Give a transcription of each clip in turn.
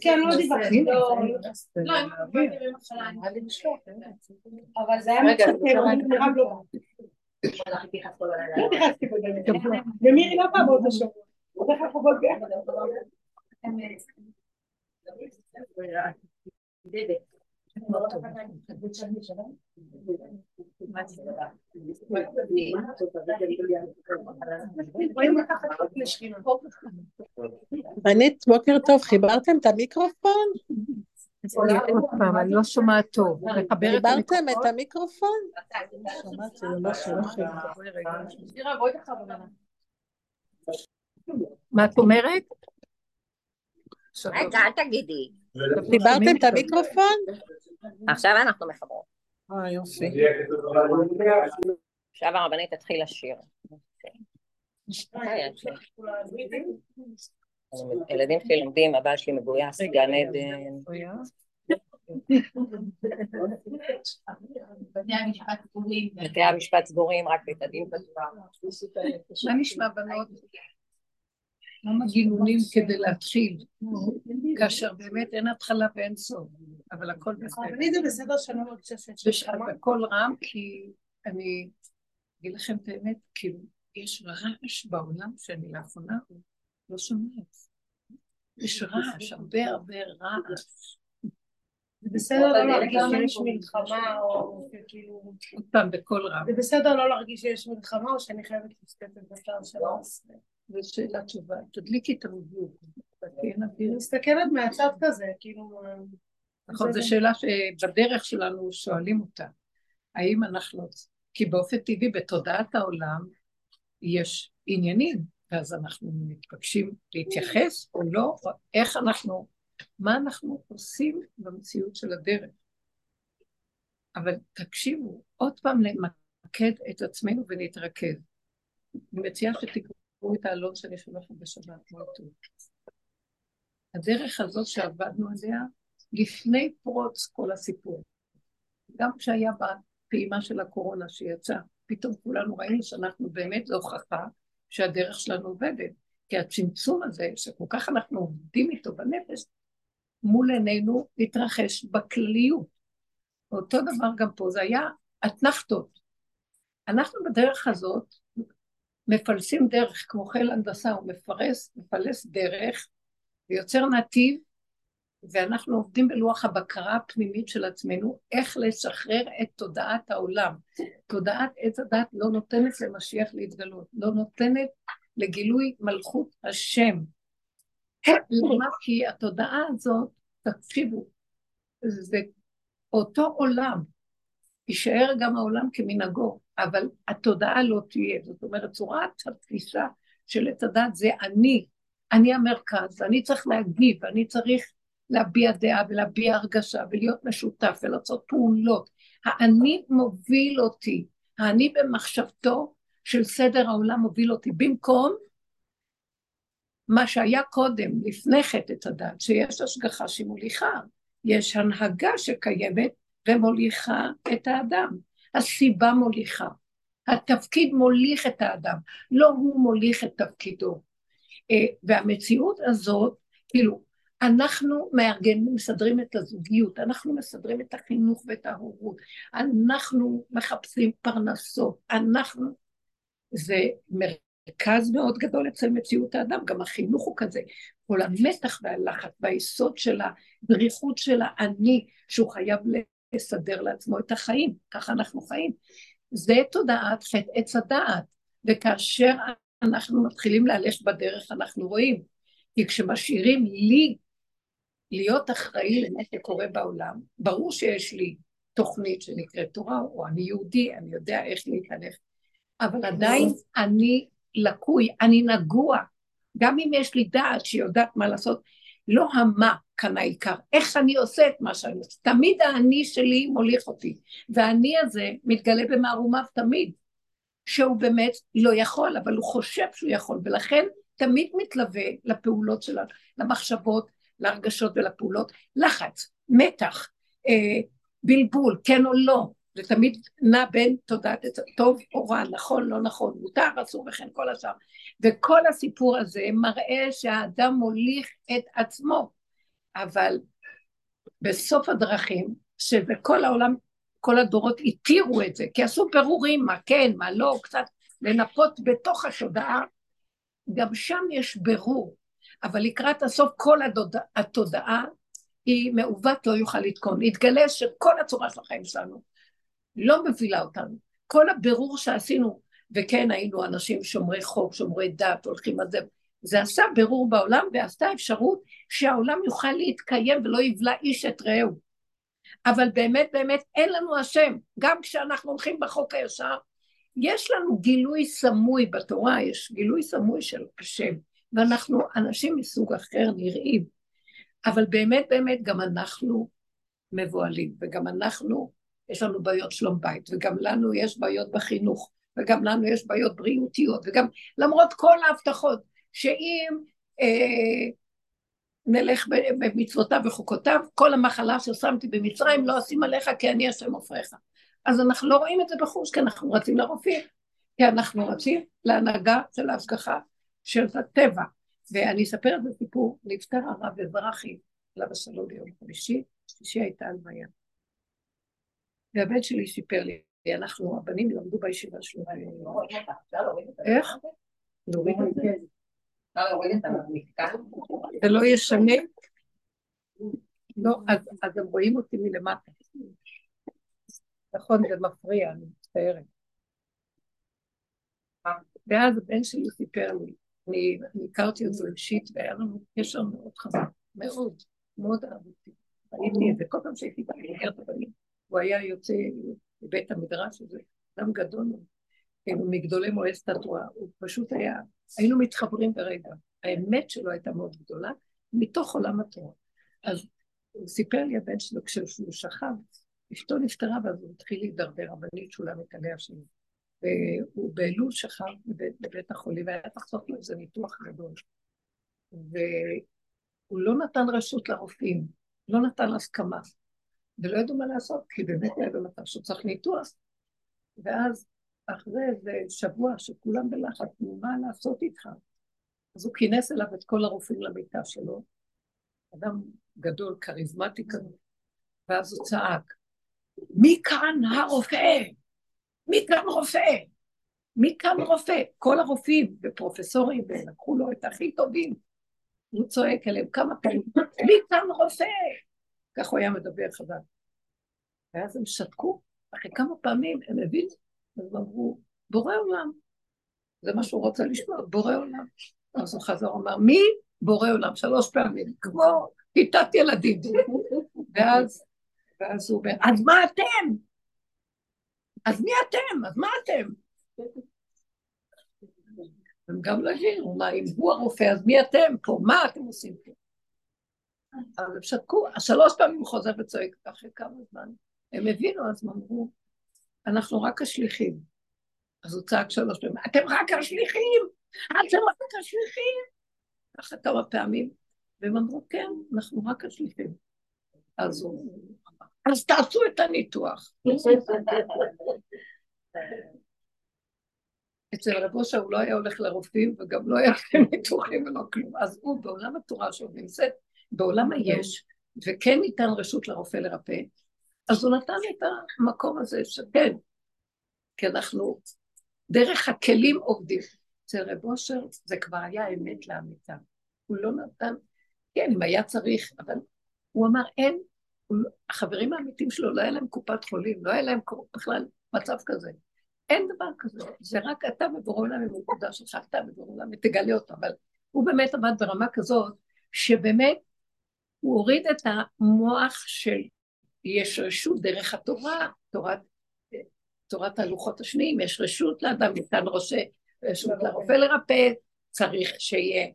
כן, לא דיברתי. אבל זה היה נראה לא... לא נכנסתי בגלל ומירי לא באה באותו שבוע. בדרך כלל חובות ביחד. רנית, בוקר טוב, חיברתם את המיקרופון? אני לא שומעת טוב. חיברתם את המיקרופון? שמעתי, לא מה את אומרת? רגע, אל תגידי. חיברתם את המיקרופון? עכשיו אנחנו מחברות. אה, יופי. עכשיו הרבנית תתחיל לשיר. ילדים שלי לומדים, הבעל שלי מגויס, גן עדן. בתי המשפט סגורים, רק בית הדין פתוח. מה נשמע בנות? למה גינונים כדי להתחיל, כאשר באמת אין התחלה ואין סוף, אבל הכל בסדר. אני זה בסדר שאני לא מרגישה שיש שם. בקול רם, כי אני אגיד לכם את האמת, כאילו, יש רעש בעולם שאני לאחרונה לא שומעת. יש רעש, הרבה הרבה רעש. זה בסדר לא להרגיש שיש מלחמה או כאילו... עוד פעם בקול רם. זה בסדר לא להרגיש שיש מלחמה או שאני חייבת להסתכל בשער של העושה. זו שאלה תשובה. תדליקי את המבוק. אני מסתכלת מהצד כזה, כאילו... נכון, זו שאלה שבדרך שלנו שואלים אותה. האם אנחנו... כי באופן טבעי בתודעת העולם יש עניינים, ואז אנחנו מתבקשים להתייחס או לא, או איך אנחנו, מה אנחנו עושים במציאות של הדרך. אבל תקשיבו, עוד פעם למקד את עצמנו ונתרכז. אני מציעה שתקראו תראו את העלון שאני שולחת בשבת, מאוד טוב. הדרך הזאת שעבדנו עליה, לפני פרוץ כל הסיפור. גם כשהיה בפעימה של הקורונה שיצאה, פתאום כולנו ראינו שאנחנו באמת זו הוכחה שהדרך שלנו עובדת. כי הצמצום הזה, שכל כך אנחנו עובדים איתו בנפש, מול עינינו התרחש בכלליות. אותו דבר גם פה, זה היה אתנחתות. אנחנו בדרך הזאת מפלסים דרך, כמו חיל הנדסה, הוא מפרס, מפלס דרך ויוצר נתיב, ואנחנו עובדים בלוח הבקרה הפנימית של עצמנו, איך לשחרר את תודעת העולם. תודעת עץ הדת לא נותנת למשיח להתגלות, לא נותנת לגילוי מלכות השם. למה? כי התודעה הזאת, תקשיבו, זה אותו עולם, יישאר גם העולם כמנהגו. אבל התודעה לא תהיה. זאת אומרת, צורת התפיסה של עץ הדת זה אני, אני המרכז, ואני צריך להגיב, ואני צריך להביע דעה ולהביע הרגשה ולהיות משותף ולעשות פעולות. האני מוביל אותי, האני במחשבתו של סדר העולם מוביל אותי, במקום מה שהיה קודם, לפני חטא עץ הדת, שיש השגחה שמוליכה, יש הנהגה שקיימת ומוליכה את האדם. הסיבה מוליכה. התפקיד מוליך את האדם, לא הוא מוליך את תפקידו. אה, והמציאות הזאת, כאילו, אנחנו מארגנים, מסדרים את הזוגיות, אנחנו מסדרים את החינוך ואת ההורות, אנחנו מחפשים פרנסות, אנחנו... זה מרכז מאוד גדול אצל מציאות האדם, גם החינוך הוא כזה. כל המתח והלחץ והיסוד של הדריכות של האני, שהוא חייב לסדר לעצמו את החיים, ככה אנחנו חיים. זה תודעת חטא עץ הדעת, וכאשר אנחנו מתחילים להלך בדרך אנחנו רואים, כי כשמשאירים לי להיות אחראי למה שקורה בעולם, ברור שיש לי תוכנית שנקראת תורה, או אני יהודי, אני יודע איך להתהלך, אבל עדיין אני לקוי, אני נגוע, גם אם יש לי דעת שיודעת מה לעשות, לא המה כאן העיקר, איך אני עושה את מה שאני עושה. תמיד האני שלי מוליך אותי, והאני הזה מתגלה במערומיו תמיד, שהוא באמת לא יכול, אבל הוא חושב שהוא יכול, ולכן תמיד מתלווה לפעולות שלנו, למחשבות, להרגשות ולפעולות, לחץ, מתח, אה, בלבול, כן או לא, זה תמיד נע בין תודעת טוב או רע, נכון, לא נכון, מותר, אסור וכן כל השאר. וכל הסיפור הזה מראה שהאדם מוליך את עצמו, אבל בסוף הדרכים, שבכל העולם, כל הדורות התירו את זה, כי עשו פירורים, מה כן, מה לא, קצת לנפות בתוך התודעה, גם שם יש ברור, אבל לקראת הסוף כל הדוד... התודעה היא מעוות לא יוכל לתקון. יתגלה שכל הצורה של החיים שלנו לא מובילה אותנו. כל הבירור שעשינו, וכן היינו אנשים שומרי חוק, שומרי דת, הולכים על זה, זה עשה בירור בעולם ועשתה אפשרות שהעולם יוכל להתקיים ולא יבלע איש את רעהו. אבל באמת באמת אין לנו השם, גם כשאנחנו הולכים בחוק הישר, יש לנו גילוי סמוי בתורה, יש גילוי סמוי של השם, ואנחנו אנשים מסוג אחר נראים, אבל באמת באמת גם אנחנו מבוהלים, וגם אנחנו, יש לנו בעיות שלום בית, וגם לנו יש בעיות בחינוך, וגם לנו יש בעיות בריאותיות, וגם למרות כל ההבטחות, שאם אה, נלך במצוותיו וחוקותיו, כל המחלה ששמתי במצרים לא אשים עליך כי אני השם עופריך. אז אנחנו לא רואים את זה בחוש, כי אנחנו רצים לרופאים, כי אנחנו רצים להנהגה של ההשגחה של הטבע. ואני אספר את הסיפור, נפטר הרב אזרחי, עליו השלום ביום חמישי, שלישי הייתה הלוויה. והבן שלי סיפר לי, אנחנו, הבנים למדו בישיבה שלו. איך? להוריד את זה? זה לא ישנה? לא, אז הם רואים אותי מלמטה. נכון, זה מפריע, אני מצטערת. ואז הבן שלי סיפר לי, אני, אני הכרתי אותו אישית והיה לנו קשר מאוד חזק, מאוד, מאוד אהבתי. הייתי את זה כל פעם שהייתי את הבנים, הוא היה יוצא מבית המדרש הזה, אדם גדול, מגדולי מועצת התורה, הוא פשוט היה, היינו מתחברים ברגע. האמת שלו הייתה מאוד גדולה, מתוך עולם התורה. אז הוא סיפר לי הבן שלו כשהוא שכב, אשתו נפטרה ואז הוא התחיל להידרדר, הבנית שולה הלאה שלו. והוא באלול שכב בבית, בבית החולים, והיה לעשות לו איזה ניתוח גדול. והוא לא נתן רשות לרופאים, לא נתן הסכמה, ולא ידעו מה לעשות, כי באמת היה במצב שהוא צריך ניתוח. ואז אחרי איזה שבוע שכולם בלחץ, מה לעשות איתך? אז הוא כינס אליו את כל הרופאים למיטה שלו, אדם גדול, כריזמטי כזה, ואז הוא צעק, מי כאן הרופא? מי כאן רופא? מי כאן רופא? כל הרופאים ופרופסורים, ולקחו לו את הכי טובים. הוא צועק אליהם כמה פעמים, מי כאן רופא? כך הוא היה מדבר חזק. ואז הם שתקו, אחרי כמה פעמים הם הבינו, אז אמרו, בורא עולם. זה מה שהוא רוצה לשמוע, בורא עולם. אז הוא חזר ואמר, מי? בורא עולם, שלוש פעמים, כמו כיתת ילדים. ואז, ואז הוא אומר, אז מה אתם? אז מי אתם? אז מה אתם? הם גם לא הבינו, מה, אם הוא הרופא, אז מי אתם פה? מה אתם עושים פה? אז הם שתקו, שלוש פעמים הוא חוזר וצועק, אחרי כמה זמן. הם הבינו, אז הם אמרו, אנחנו רק השליחים. אז הוא צעק שלוש פעמים, אתם רק השליחים! אתם רק השליחים! ככה כמה פעמים, והם אמרו, כן, אנחנו רק השליחים. אז הוא אז תעשו את הניתוח. אצל רב אושר הוא לא היה הולך לרופאים וגם לא היה לכם ניתוחים ולא כלום. אז הוא בעולם התורה שעוד נמצאת, בעולם היש, וכן ניתן רשות לרופא לרפא, אז הוא נתן את המקום הזה שכן, כי אנחנו דרך הכלים עובדים. אצל רב אושר זה כבר היה אמת לאמיתה. הוא לא נתן, כן, אם היה צריך, אבל הוא אמר, אין החברים האמיתיים שלו, לא היה להם קופת חולים, לא היה להם בכלל מצב כזה. אין דבר כזה, זה רק אתה ובורא עולם עם הנקודה שלך, אתה ובורא עולם, ותגלה אותו, אבל הוא באמת עמד ברמה כזאת, שבאמת הוא הוריד את המוח של יש רשות דרך התורה, תורת, תורת הלוחות השניים, יש רשות לאדם, ניתן ראשי, רשות לרופא לרפא, צריך שיהיה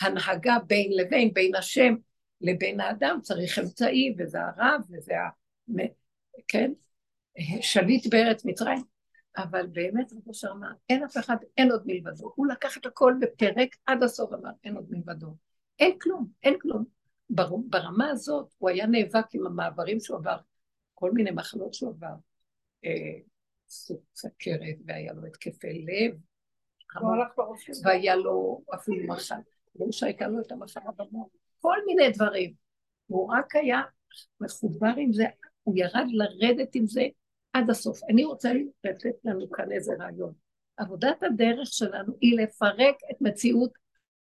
הנהגה בין לבין, בין השם לבין האדם צריך אמצעי, וזה הרב, וזה ה... כן? שליט בארץ מצרים. אבל באמת, רבו אמר, אין אף אחד, אין עוד מלבדו. הוא לקח את הכל בפרק עד הסוף, אמר, אין עוד מלבדו. אין כלום, אין כלום. ברמה הזאת, הוא היה נאבק עם המעברים שהוא עבר, כל מיני מחלות שהוא עבר. אה, סוג סכרת, והיה לו התקפי לב. והיה לו אפילו מחל, לא שהייתה לו את המחלה במוח, כל מיני דברים. הוא רק היה מחובר עם זה, הוא ירד לרדת עם זה עד הסוף. אני רוצה לתת לנו כאן איזה רעיון. עבודת הדרך שלנו היא לפרק את מציאות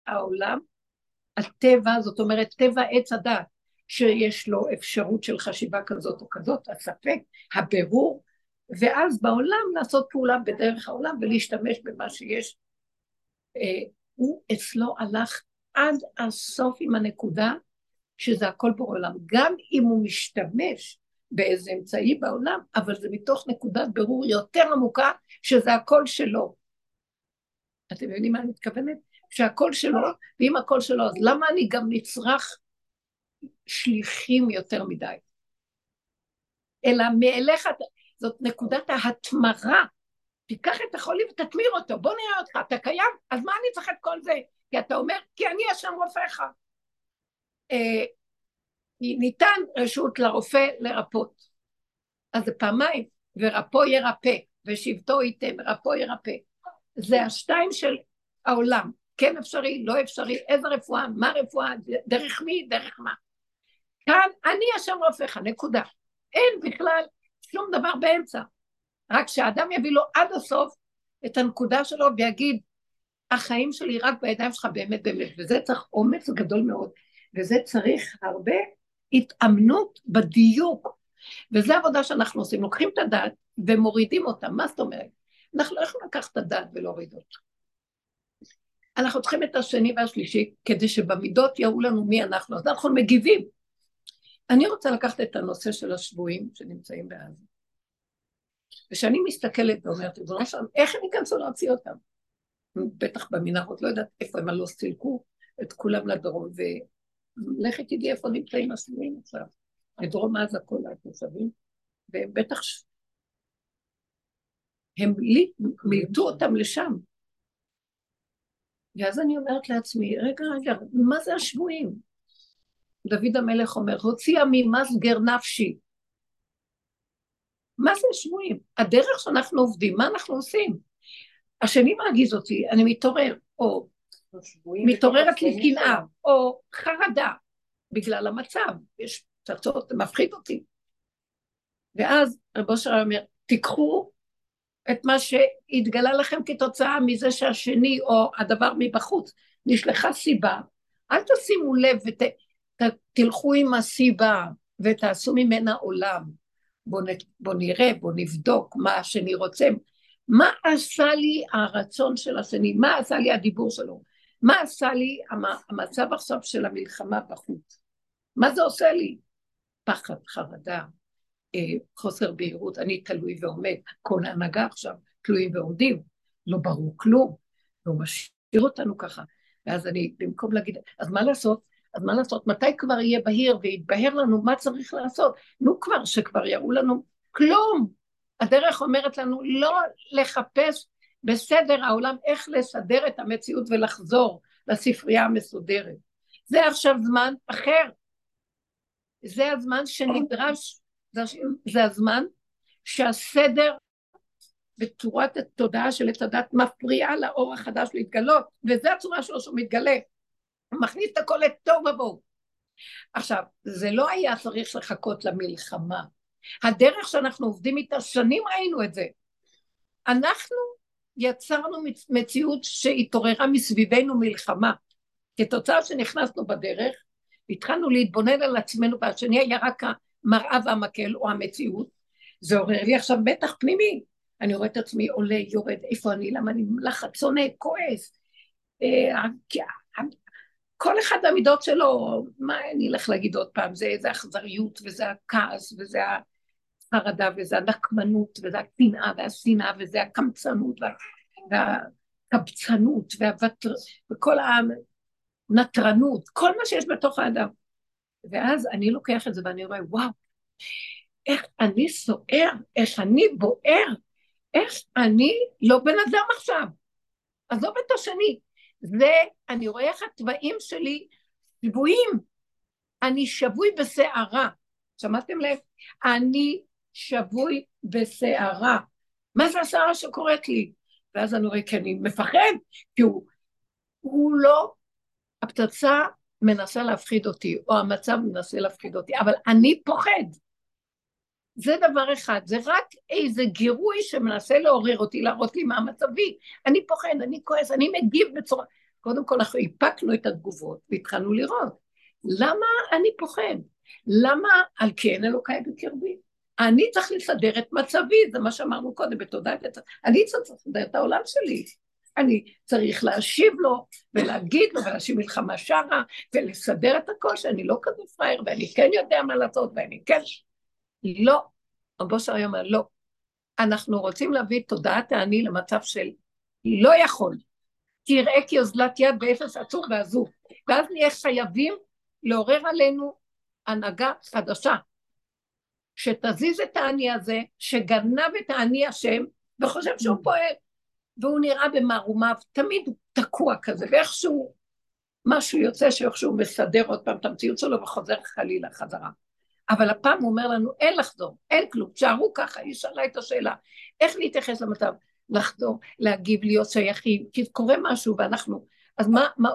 העולם, הטבע, זאת אומרת טבע עץ הדת, שיש לו אפשרות של חשיבה כזאת או כזאת, הספק, הבירור, ואז בעולם לעשות פעולה בדרך העולם ולהשתמש במה שיש. אה, הוא אצלו הלך עד הסוף עם הנקודה שזה הכל בעולם. גם אם הוא משתמש באיזה אמצעי בעולם, אבל זה מתוך נקודת בירור יותר עמוקה, שזה הכל שלו. אתם מבינים מה אני מתכוונת? שהכל שלו, ואם הכל שלו, אז למה אני גם נצרך שליחים יותר מדי? אלא מאליך, זאת נקודת ההתמרה. תיקח את החולי ותתמיר אותו, בוא נראה אותך, אתה קיים? אז מה אני צריך את כל זה? כי אתה אומר, כי אני השם רופאיך. אה, ניתן רשות לרופא לרפות. אז זה פעמיים, ורפו ירפא, ושבטו ייתן, רפו ירפא. זה השתיים של העולם, כן אפשרי, לא אפשרי, איזה רפואה, מה רפואה, דרך מי, דרך מה. כאן אני השם רופאיך, נקודה. אין בכלל שום דבר באמצע. רק שהאדם יביא לו עד הסוף את הנקודה שלו ויגיד, החיים שלי רק בידיים שלך באמת באמת, וזה צריך אומץ גדול מאוד, וזה צריך הרבה התאמנות בדיוק, וזו עבודה שאנחנו עושים, לוקחים את הדת ומורידים אותה, מה זאת אומרת? אנחנו לא יכולים לקחת את הדת ולהוריד אותה. אנחנו צריכים את השני והשלישי כדי שבמידות יראו לנו מי אנחנו, אז אנחנו מגיבים. אני רוצה לקחת את הנושא של השבויים שנמצאים בעזה. וכשאני מסתכלת ואומרת, ריבונו שלום, איך הם ייכנסו להוציא אותם? בטח במנהרות, לא יודעת איפה הם, לא סילקו את כולם לדרום, ולכי תדעי איפה נמצאים השבויים עכשיו. לדרום עזה כל התושבים, והם בטח... הם מילטו אותם לשם. ואז אני אומרת לעצמי, רגע, רגע, מה זה השבויים? דוד המלך אומר, הוציאה ממסגר נפשי. מה זה שבויים? הדרך שאנחנו עובדים, מה אנחנו עושים? השני מרגיז אותי, אני מתעורר, או מתעוררת לי קנאה, או חרדה, בגלל המצב, יש פצצות, זה מפחיד אותי. ואז רבו אושר אומר, תיקחו את מה שהתגלה לכם כתוצאה מזה שהשני או הדבר מבחוץ נשלחה סיבה, אל תשימו לב ותלכו ות, עם הסיבה ותעשו ממנה עולם. בואו בוא נראה, בואו נבדוק מה השני רוצה. מה עשה לי הרצון של השני? מה עשה לי הדיבור שלו? מה עשה לי המצב עכשיו של המלחמה בחוץ? מה זה עושה לי? פחד, חרדה, חוסר בהירות, אני תלוי ועומד, כל ההנהגה עכשיו תלויים ועומדים, לא ברור כלום, והוא משאיר אותנו ככה. ואז אני, במקום להגיד, אז מה לעשות? אז מה לעשות? מתי כבר יהיה בהיר ויתבהר לנו מה צריך לעשות? נו כבר, שכבר יראו לנו כלום. הדרך אומרת לנו לא לחפש בסדר העולם איך לסדר את המציאות ולחזור לספרייה המסודרת. זה עכשיו זמן אחר. זה הזמן שנדרש, זה, זה הזמן שהסדר בצורת התודעה של עץ הדת מפריעה לאור החדש להתגלות, וזו הצורה שלו שהוא מתגלה. הוא מכניס את הכל לתוהו ובוהו. עכשיו, זה לא היה צריך לחכות למלחמה. הדרך שאנחנו עובדים איתה, שנים ראינו את זה. אנחנו יצרנו מציאות שהתעוררה מסביבנו מלחמה. כתוצאה שנכנסנו בדרך, התחלנו להתבונן על עצמנו, והשני היה רק המראה והמקל או המציאות, זה עורר לי עכשיו מתח פנימי. אני רואה את עצמי עולה, יורד, איפה אני, למה אני לחץ, שונא, כועס. אה, כל אחד המידות שלו, מה אני אלך להגיד עוד פעם, זה, זה אכזריות וזה הכעס וזה החרדה וזה הנקמנות וזה הקנאה והשנאה וזה הקמצנות והקבצנות והוותר... וכל הנטרנות, כל מה שיש בתוך האדם. ואז אני לוקח את זה ואני רואה, וואו, איך אני סוער, איך אני בוער, איך אני לא בן אדם עכשיו. עזוב את השני. זה, אני רואה איך התוואים שלי שבויים. אני שבוי בסערה. שמעתם לב? אני שבוי בסערה. מה זה הסערה שקורית לי? ואז אני רואה, כי אני מפחד, כי הוא, הוא לא, הפצצה מנסה להפחיד אותי, או המצב מנסה להפחיד אותי, אבל אני פוחד. זה דבר אחד, זה רק איזה גירוי שמנסה לעורר אותי, להראות לי מה מצבי. אני פוחד, אני כועס, אני מגיב בצורה... קודם כל אנחנו איפקנו את התגובות והתחלנו לראות. למה אני פוחד? למה על כן אלוקיי בקרבי? אני צריך לסדר את מצבי, זה מה שאמרנו קודם בתודעת. אני צריך לסדר את העולם שלי. אני צריך להשיב לו ולהגיד לו ולהשיב מלחמה שרה ולסדר את הכל שאני לא כזה פראייר ואני כן יודע מה לעשות ואני כן... לא. רבו שרי אומר לא. אנחנו רוצים להביא את תודעת האני למצב של לא יכול. תראה כי אוזלת יד באפס עצור ועזוב. ואז נהיה חייבים לעורר עלינו הנהגה חדשה, שתזיז את האני הזה, שגנב את האני השם, וחושב שהוא פועל. והוא נראה במערומיו, תמיד תקוע כזה, ואיכשהו משהו יוצא שאיכשהו מסדר עוד פעם את המציאות שלו וחוזר חלילה חזרה. אבל הפעם הוא אומר לנו, אין לחזור, אין כלום, תשארו ככה, היא שאלה את השאלה, איך להתייחס למצב? לחזור, להגיב, להיות שייכים, כי קורה משהו ואנחנו, אז מה, מה,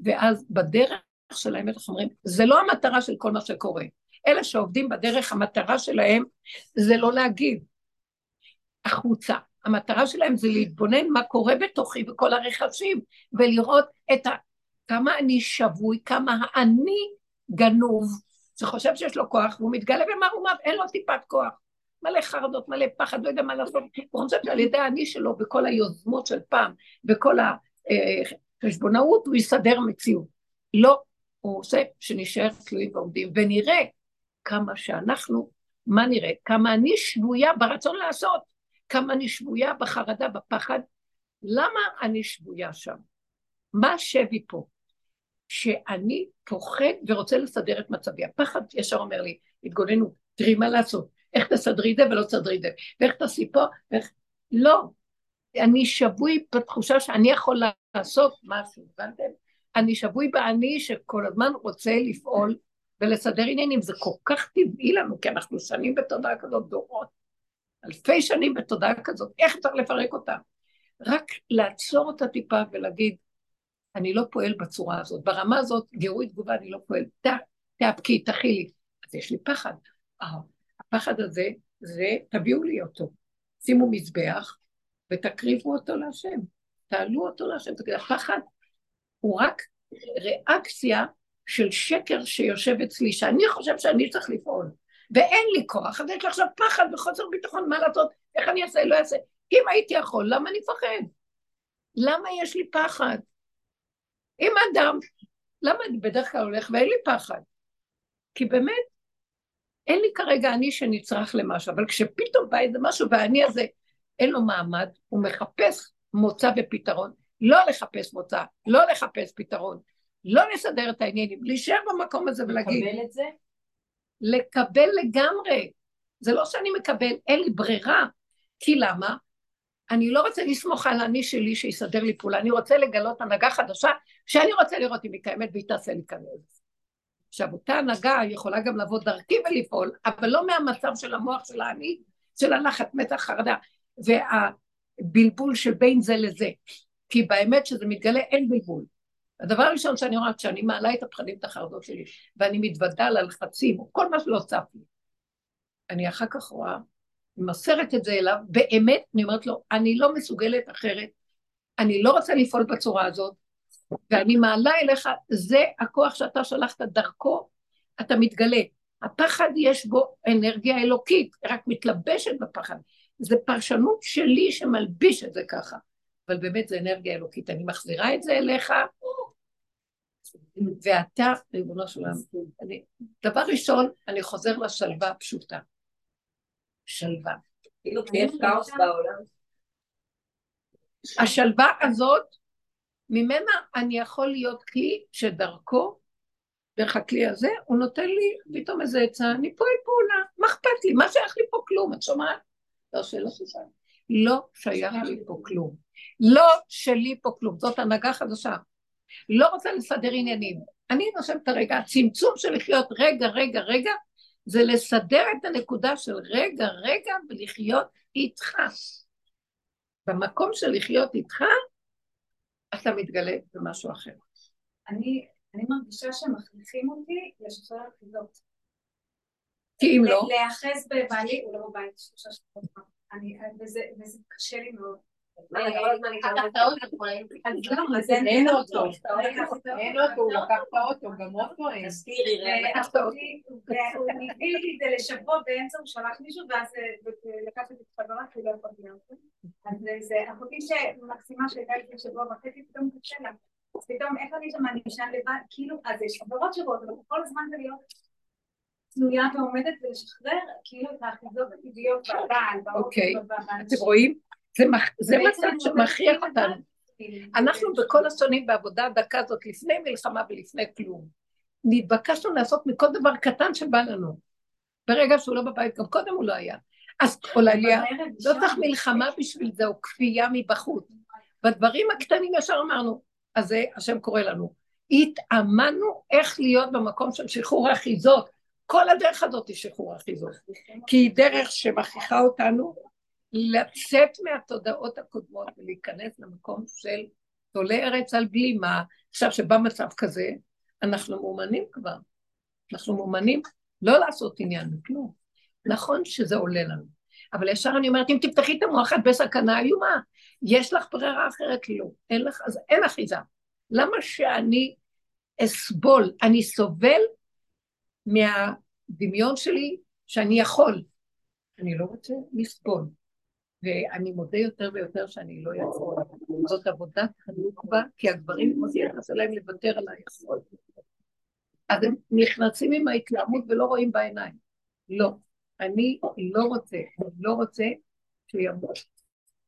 ואז בדרך של האמת אנחנו אומרים, זה לא המטרה של כל מה שקורה. אלה שעובדים בדרך, המטרה שלהם זה לא להגיב החוצה. המטרה שלהם זה להתבונן מה קורה בתוכי בכל הרכשים, ולראות את ה... כמה אני שבוי, כמה האני גנוב, שחושב שיש לו כוח, והוא מתגלה במערומיו, אין לו טיפת כוח. מלא חרדות, מלא פחד, לא יודע מה לעשות. הוא חושב שעל ידי האני שלו, בכל היוזמות של פעם, בכל החשבונאות, הוא יסדר מציאות. לא, הוא עושה שנשאר תלויים ועומדים, ונראה כמה שאנחנו, מה נראה? כמה אני שבויה ברצון לעשות, כמה אני שבויה בחרדה, בפחד. למה אני שבויה שם? מה השבי פה? שאני פוחד ורוצה לסדר את מצבי. הפחד ישר אומר לי, התגוננו, תראי מה לעשות, איך תסדרי את זה ולא תסדרי את זה, ואיך תעשי פה, ואיך... לא. אני שבוי בתחושה שאני יכול לעשות משהו, הבנתם? אני שבוי באני שכל הזמן רוצה לפעול ולסדר עניינים, זה כל כך טבעי לנו, כי אנחנו שנים בתודעה כזאת, דורות, אלפי שנים בתודעה כזאת, איך צריך לפרק אותה? רק לעצור אותה טיפה ולהגיד, אני לא פועל בצורה הזאת, ברמה הזאת, גירוי תגובה, אני לא פועל, תאפקי, תכילי. אז יש לי פחד. אה, הפחד הזה, זה, תביאו לי אותו. שימו מזבח ותקריבו אותו להשם. תעלו אותו להשם. תגיד, הפחד הוא רק ריאקציה של שקר שיושב אצלי, שאני חושב שאני צריך לפעול, ואין לי כוח, אז יש לי עכשיו פחד וחוסר ביטחון, מה לעשות, איך אני אעשה, לא אעשה. אם הייתי יכול, למה אני מפחד? למה יש לי פחד? אם אדם, למה אני בדרך כלל הולך ואין לי פחד? כי באמת, אין לי כרגע אני שנצרך למשהו, אבל כשפתאום בא איזה משהו והאני הזה אין לו מעמד, הוא מחפש מוצא ופתרון, לא לחפש מוצא, לא לחפש פתרון, לא לסדר את העניינים, להישאר במקום הזה ולהגיד... לקבל את זה? לקבל לגמרי. זה לא שאני מקבל, אין לי ברירה. כי למה? אני לא רוצה לסמוך על אני שלי שיסדר לי פעולה, אני רוצה לגלות הנהגה חדשה, שאני רוצה לראות אם היא קיימת והיא תעשה לי כנראה. עכשיו, אותה הנהגה יכולה גם לבוא דרכי ולפעול, אבל לא מהמצב של המוח של האני, של הלחץ, מתח, חרדה, והבלבול שבין זה לזה. כי באמת שזה מתגלה אין בלבול. הדבר הראשון שאני רואה, כשאני מעלה את הפחדים, את החרדות שלי, ואני מתוודה ללחצים, או כל מה שלא צף לי, אני אחר כך רואה, מוסרת את זה אליו, באמת, אני אומרת לו, אני לא מסוגלת אחרת, אני לא רוצה לפעול בצורה הזאת, ואני מעלה אליך, זה הכוח שאתה שלחת דרכו, אתה מתגלה. הפחד יש בו אנרגיה אלוקית, רק מתלבשת בפחד. זה פרשנות שלי שמלביש את זה ככה. אבל באמת זה אנרגיה אלוקית. אני מחזירה את זה אליך, ואתה, ריבונו של עולם, דבר ראשון, אני חוזר לשלווה הפשוטה. שלווה. כאילו יש כאוס בעולם. השלווה הזאת, ממנה אני יכול להיות כלי שדרכו, דרך הכלי הזה, הוא נותן לי פתאום איזה עצה, אני פועל פעולה, מה אכפת לי? מה שייך לי פה כלום? את שומעת? לא שאלה ששאלה. לא שייך לי פה כלום. לא שלי פה כלום, זאת הנהגה חדשה. לא רוצה לסדר עניינים. אני נושמת את הרגע, הצמצום של לחיות רגע, רגע, רגע, זה לסדר את הנקודה של רגע, רגע, ולחיות איתך. במקום של לחיות איתך, אתה מתגלה במשהו אחר. אני, אני מרגישה שמכריחים אותי לשחרר אחיזות. כי אם לא... להיאחז בבעלי, הוא לא בבית שלושה שבועות. וזה קשה לי מאוד. אז למה? אז אין אותו. אותו. אין אותו, הוא לקח את האוטו, גם אוטו אין. תזכירי רגע. והוא הביא לי את זה לשבוע באמצע, הוא שלח מישהו, ואז אה, לקחתי את חברה, כי לא יכולתי להיות. אז אה, זה אחותי שמקסימה שהייתה לפני שבוע וחצי, פתאום קשה לה. אז פתאום איך אני שם, אני ישן לבד, כאילו, אז יש חברות שבועות, אבל כל הזמן זה להיות תלויה ועומדת ולשחרר, כאילו, את האחיזות הטבעיות בבעל, אוקיי. בבעל. אתם רואים? זה מצב שמכריח אותנו. אנחנו בכל השונים בעבודה הדקה הזאת, לפני מלחמה ולפני כלום, נתבקשנו לעשות מכל דבר קטן שבא לנו. ברגע שהוא לא בבית, גם קודם הוא לא היה. אז עולה לי, ה- בערב לא צריך מלחמה בשביל זה, או כפייה מבחוץ. בדברים הקטנים ישר אמרנו, אז זה השם קורא לנו. התאמנו איך להיות במקום של שחרור אחיזות. כל הדרך הזאת היא שחרור אחיזות. כי היא דרך שמכריחה אותנו לצאת מהתודעות הקודמות ולהיכנס למקום של תולה ארץ על בלימה. עכשיו, שבא מצב כזה, אנחנו מאומנים כבר. אנחנו מאומנים לא לעשות עניין בכלום. נכון שזה עולה לנו, אבל ישר אני אומרת, אם תפתחי את המוח, את בסכנה איומה. יש לך ברירה אחרת? לא. אין לך, אז אין אחיזה. למה שאני אסבול? אני סובל מהדמיון שלי שאני יכול. אני לא רוצה לסבול. ואני מודה יותר ויותר שאני לא יכול. זאת עבודת הנוקבה, כי הגברים מאוד יחס אליהם לוותר על היכול. אז הם נכנסים עם ההתלהמות ולא רואים בעיניים. לא. אני לא רוצה, אני לא רוצה שהוא ימות.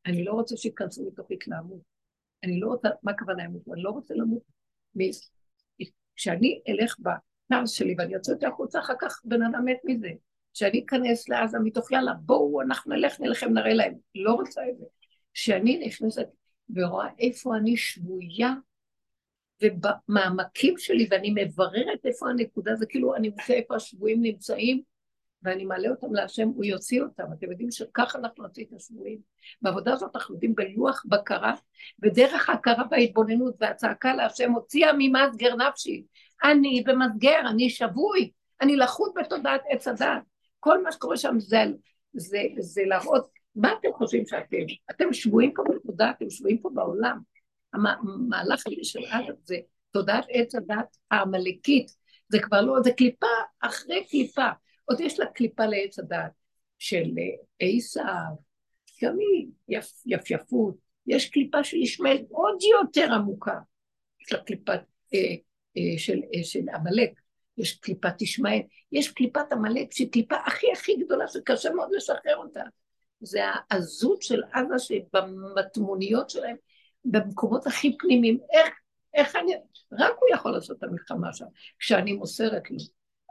אני לא רוצה שייכנסו מתוך התלהמות. אני לא רוצה, מה הכוונה ימות? אני לא רוצה למות. כשאני אלך בטרס שלי ואני יוצא יותר החוצה, אחר כך בן אדם מת מזה. שאני אכנס לעזה מתוך יאללה, בואו, אנחנו נלך, נלחם, נראה להם. לא רוצה את זה. כשאני נכנסת ורואה איפה אני שבויה, ובמעמקים שלי, ואני מבררת איפה הנקודה, זה כאילו אני מוצא איפה השבויים נמצאים, ואני מעלה אותם להשם, הוא יוציא אותם. אתם יודעים שככה אנחנו נוציא את השבויים. בעבודה הזאת אנחנו יודעים בלוח בקרה, ודרך ההכרה וההתבוננות והצעקה להשם הוציאה ממסגר נפשי. אני במסגר, אני שבוי, אני לחוט בתודעת עץ הדת. כל מה שקורה שם זה, זה, זה להראות, מה אתם חושבים שאתם? אתם שבויים פה בנקודה, אתם שבויים פה בעולם. המהלך הזה של עד זה תודעת עץ הדת העמלקית, זה כבר לא, זה קליפה אחרי קליפה. עוד יש לה קליפה לעץ הדת של עשיו, גם היא יפ, יפייפות, יש קליפה של ישמעאל עוד יותר עמוקה, יש לה קליפת אה, אה, של, אה, עמלק, יש קליפת ישמעאל, יש קליפת עמלק שהיא קליפה הכי הכי גדולה שקשה מאוד לשחרר אותה. זה העזות של עזה שבמטמוניות שלהם, במקומות הכי פנימיים, איך, איך אני, רק הוא יכול לעשות את המלחמה שם, כשאני מוסרת לו.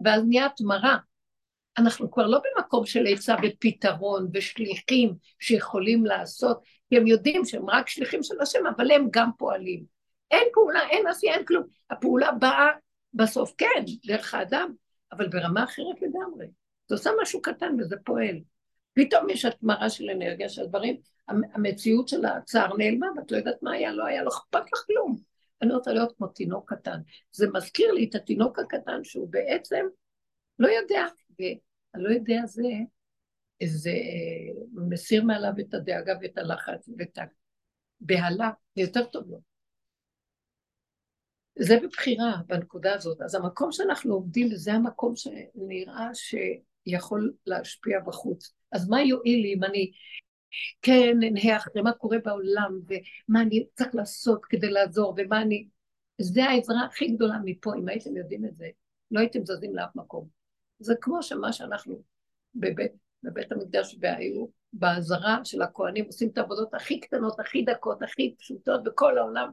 ואז נהיה התמרה. אנחנו כבר לא במקום של עצה ופתרון ושליחים שיכולים לעשות, כי הם יודעים שהם רק שליחים של השם, אבל הם גם פועלים. אין פעולה, אין עשייה, אין כלום. הפעולה באה בסוף, כן, דרך האדם, אבל ברמה אחרת לגמרי. זה עושה משהו קטן וזה פועל. פתאום יש התמרה של אנרגיה של דברים, המציאות של הצער נעלמה, ואת לא יודעת מה היה, לא היה, לא אכפת לך כלום. אני רוצה להיות כמו תינוק קטן. זה מזכיר לי את התינוק הקטן שהוא בעצם לא יודע, והלא יודע זה, זה מסיר מעליו את הדאגה ואת הלחץ ואת הבהלה, זה יותר טוב לו. זה בבחירה בנקודה הזאת. אז המקום שאנחנו עובדים, וזה המקום שנראה שיכול להשפיע בחוץ. אז מה יועיל לי אם אני כן אנהה אחרי מה קורה בעולם, ומה אני צריך לעשות כדי לעזור, ומה אני... זה העזרה הכי גדולה מפה, אם הייתם יודעים את זה, לא הייתם זזים לאף מקום. זה כמו שמה שאנחנו בבית, בבית המקדש והיו בעזרה של הכוהנים, עושים את העבודות הכי קטנות, הכי דקות, הכי פשוטות בכל העולם,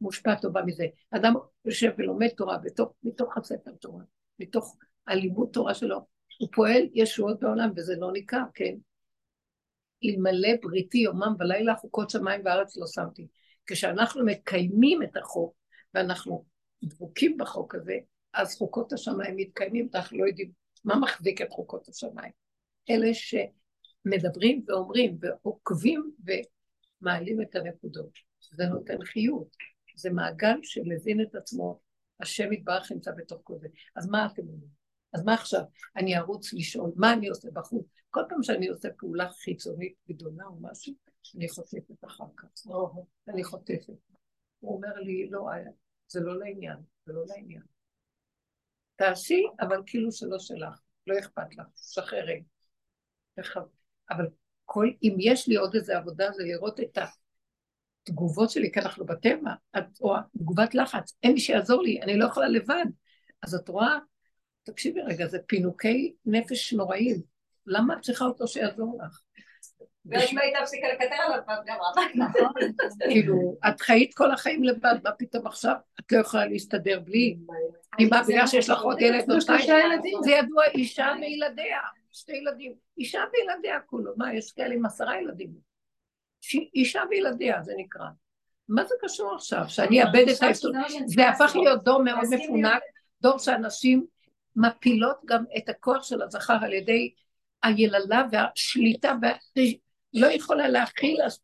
מושפע טובה מזה. אדם יושב ולומד תורה בתוך, מתוך הספר תורה, מתוך הלימוד תורה שלו, הוא פועל ישועות בעולם וזה לא ניכר, כן? אלמלא בריתי יומם ולילה חוקות שמיים וארץ לא שמתי. כשאנחנו מקיימים את החוק ואנחנו דבוקים בחוק הזה, אז חוקות השמיים מתקיימים, אנחנו לא יודעים מה מחזיק את חוקות השמיים? אלה שמדברים ואומרים ועוקבים ומעלים את הנקודות. זה נותן חיות. זה מעגל שמבין את עצמו, השם יתברך נמצא בתוך כל זה. אז מה אתם אומרים? אז מה עכשיו? אני ארוץ לשאול, מה אני עושה בחוץ? כל פעם שאני עושה פעולה חיצונית גדולה או משהו, אני חוטפת אחר כך. אני חוטפת. הוא אומר לי, לא, זה לא לעניין, זה לא לעניין. תעשי, אבל כאילו שלא שלך, לא אכפת לך, שחררי. אבל כל, אם יש לי עוד איזה עבודה, זה לראות את התגובות שלי, כי אנחנו בטבע, או תגובת לחץ, אין מי שיעזור לי, אני לא יכולה לבד. אז את רואה, תקשיבי רגע, זה פינוקי נפש נוראים. למה את צריכה אותו שיעזור לך? ואם היית מפסיקה לקטר עליו, גם נכון. כאילו, את חיית כל החיים לבד, מה פתאום עכשיו? את לא יכולה להסתדר בלי? אני באה בגלל שיש לך עוד ילד או שתיים, זה ידוע, אישה וילדיה, שתי ילדים. אישה וילדיה כולו, מה, יש כאלה עם עשרה ילדים. אישה וילדיה, זה נקרא. מה זה קשור עכשיו? שאני אאבד את ההסתות? זה הפך להיות דור מאוד מפונק, דור שאנשים מפילות גם את הכוח של הזכר על ידי היללה והשליטה לא יכולה להכיל, אז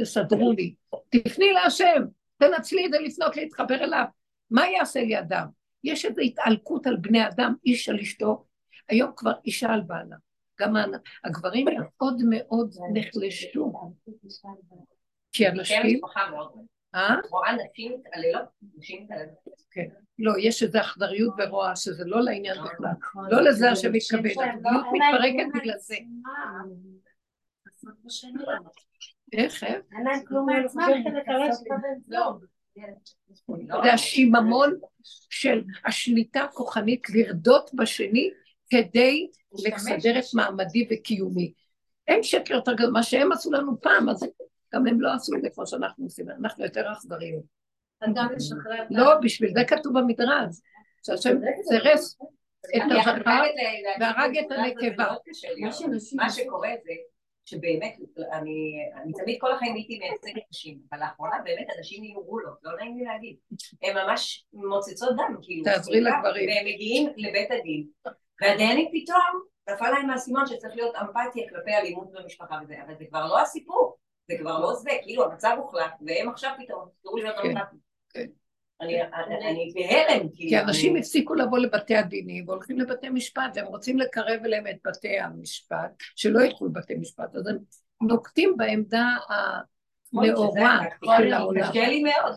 תסדרו לי. תפני להשם, תנצלי את זה לפנות להתחבר אליו. מה יעשה לי אדם? יש איזו התעלקות על בני אדם, איש על אשתו, היום כבר אישה על בעלה. גם הגברים מאוד מאוד נחלשו. כי אנשים... אה? רואה נשים מתעללות, נשים מתעללות. כן. לא, יש איזו אכזריות ורוע שזה לא לעניין בכלל. לא לזה השם מתכוון, הדמות מתפרקת בגלל זה. איך, איך? זה השיממון של השליטה הכוחנית לרדות בשני כדי לסדר את מעמדי וקיומי. אין שקר יותר גדול, מה שהם עשו לנו פעם, אז גם הם לא עשו את זה כמו שאנחנו עושים, אנחנו יותר אכזריים. לא, בשביל זה כתוב במדרז, שהשם סירס את הזכר והרג את הנקבה. מה שקורה זה שבאמת, אני, אני תמיד כל החיים הייתי מייצגת נשים, אבל לאחרונה באמת אנשים נהיו רולות, לא נעים לי להגיד. הן ממש מוצצות דם, כאילו. תעזרי לגברים. והם מגיעים לבית הדין, והדיינים פתאום, נפל להם האסימון שצריך להיות אמפתיה כלפי אלימות במשפחה וזה, אבל זה כבר לא הסיפור, זה כבר לא זה, כאילו המצב הוחלט, והם עכשיו פתאום, תראו להיות כן, אמפתיים. כן. אני בהלם, כאילו. כי אנשים הפסיקו לבוא לבתי הדינים והולכים לבתי משפט, והם רוצים לקרב אליהם את בתי המשפט, שלא ילכו לבתי משפט, אז הם נוקטים בעמדה הנאורה של העולם. קשה לי מאוד.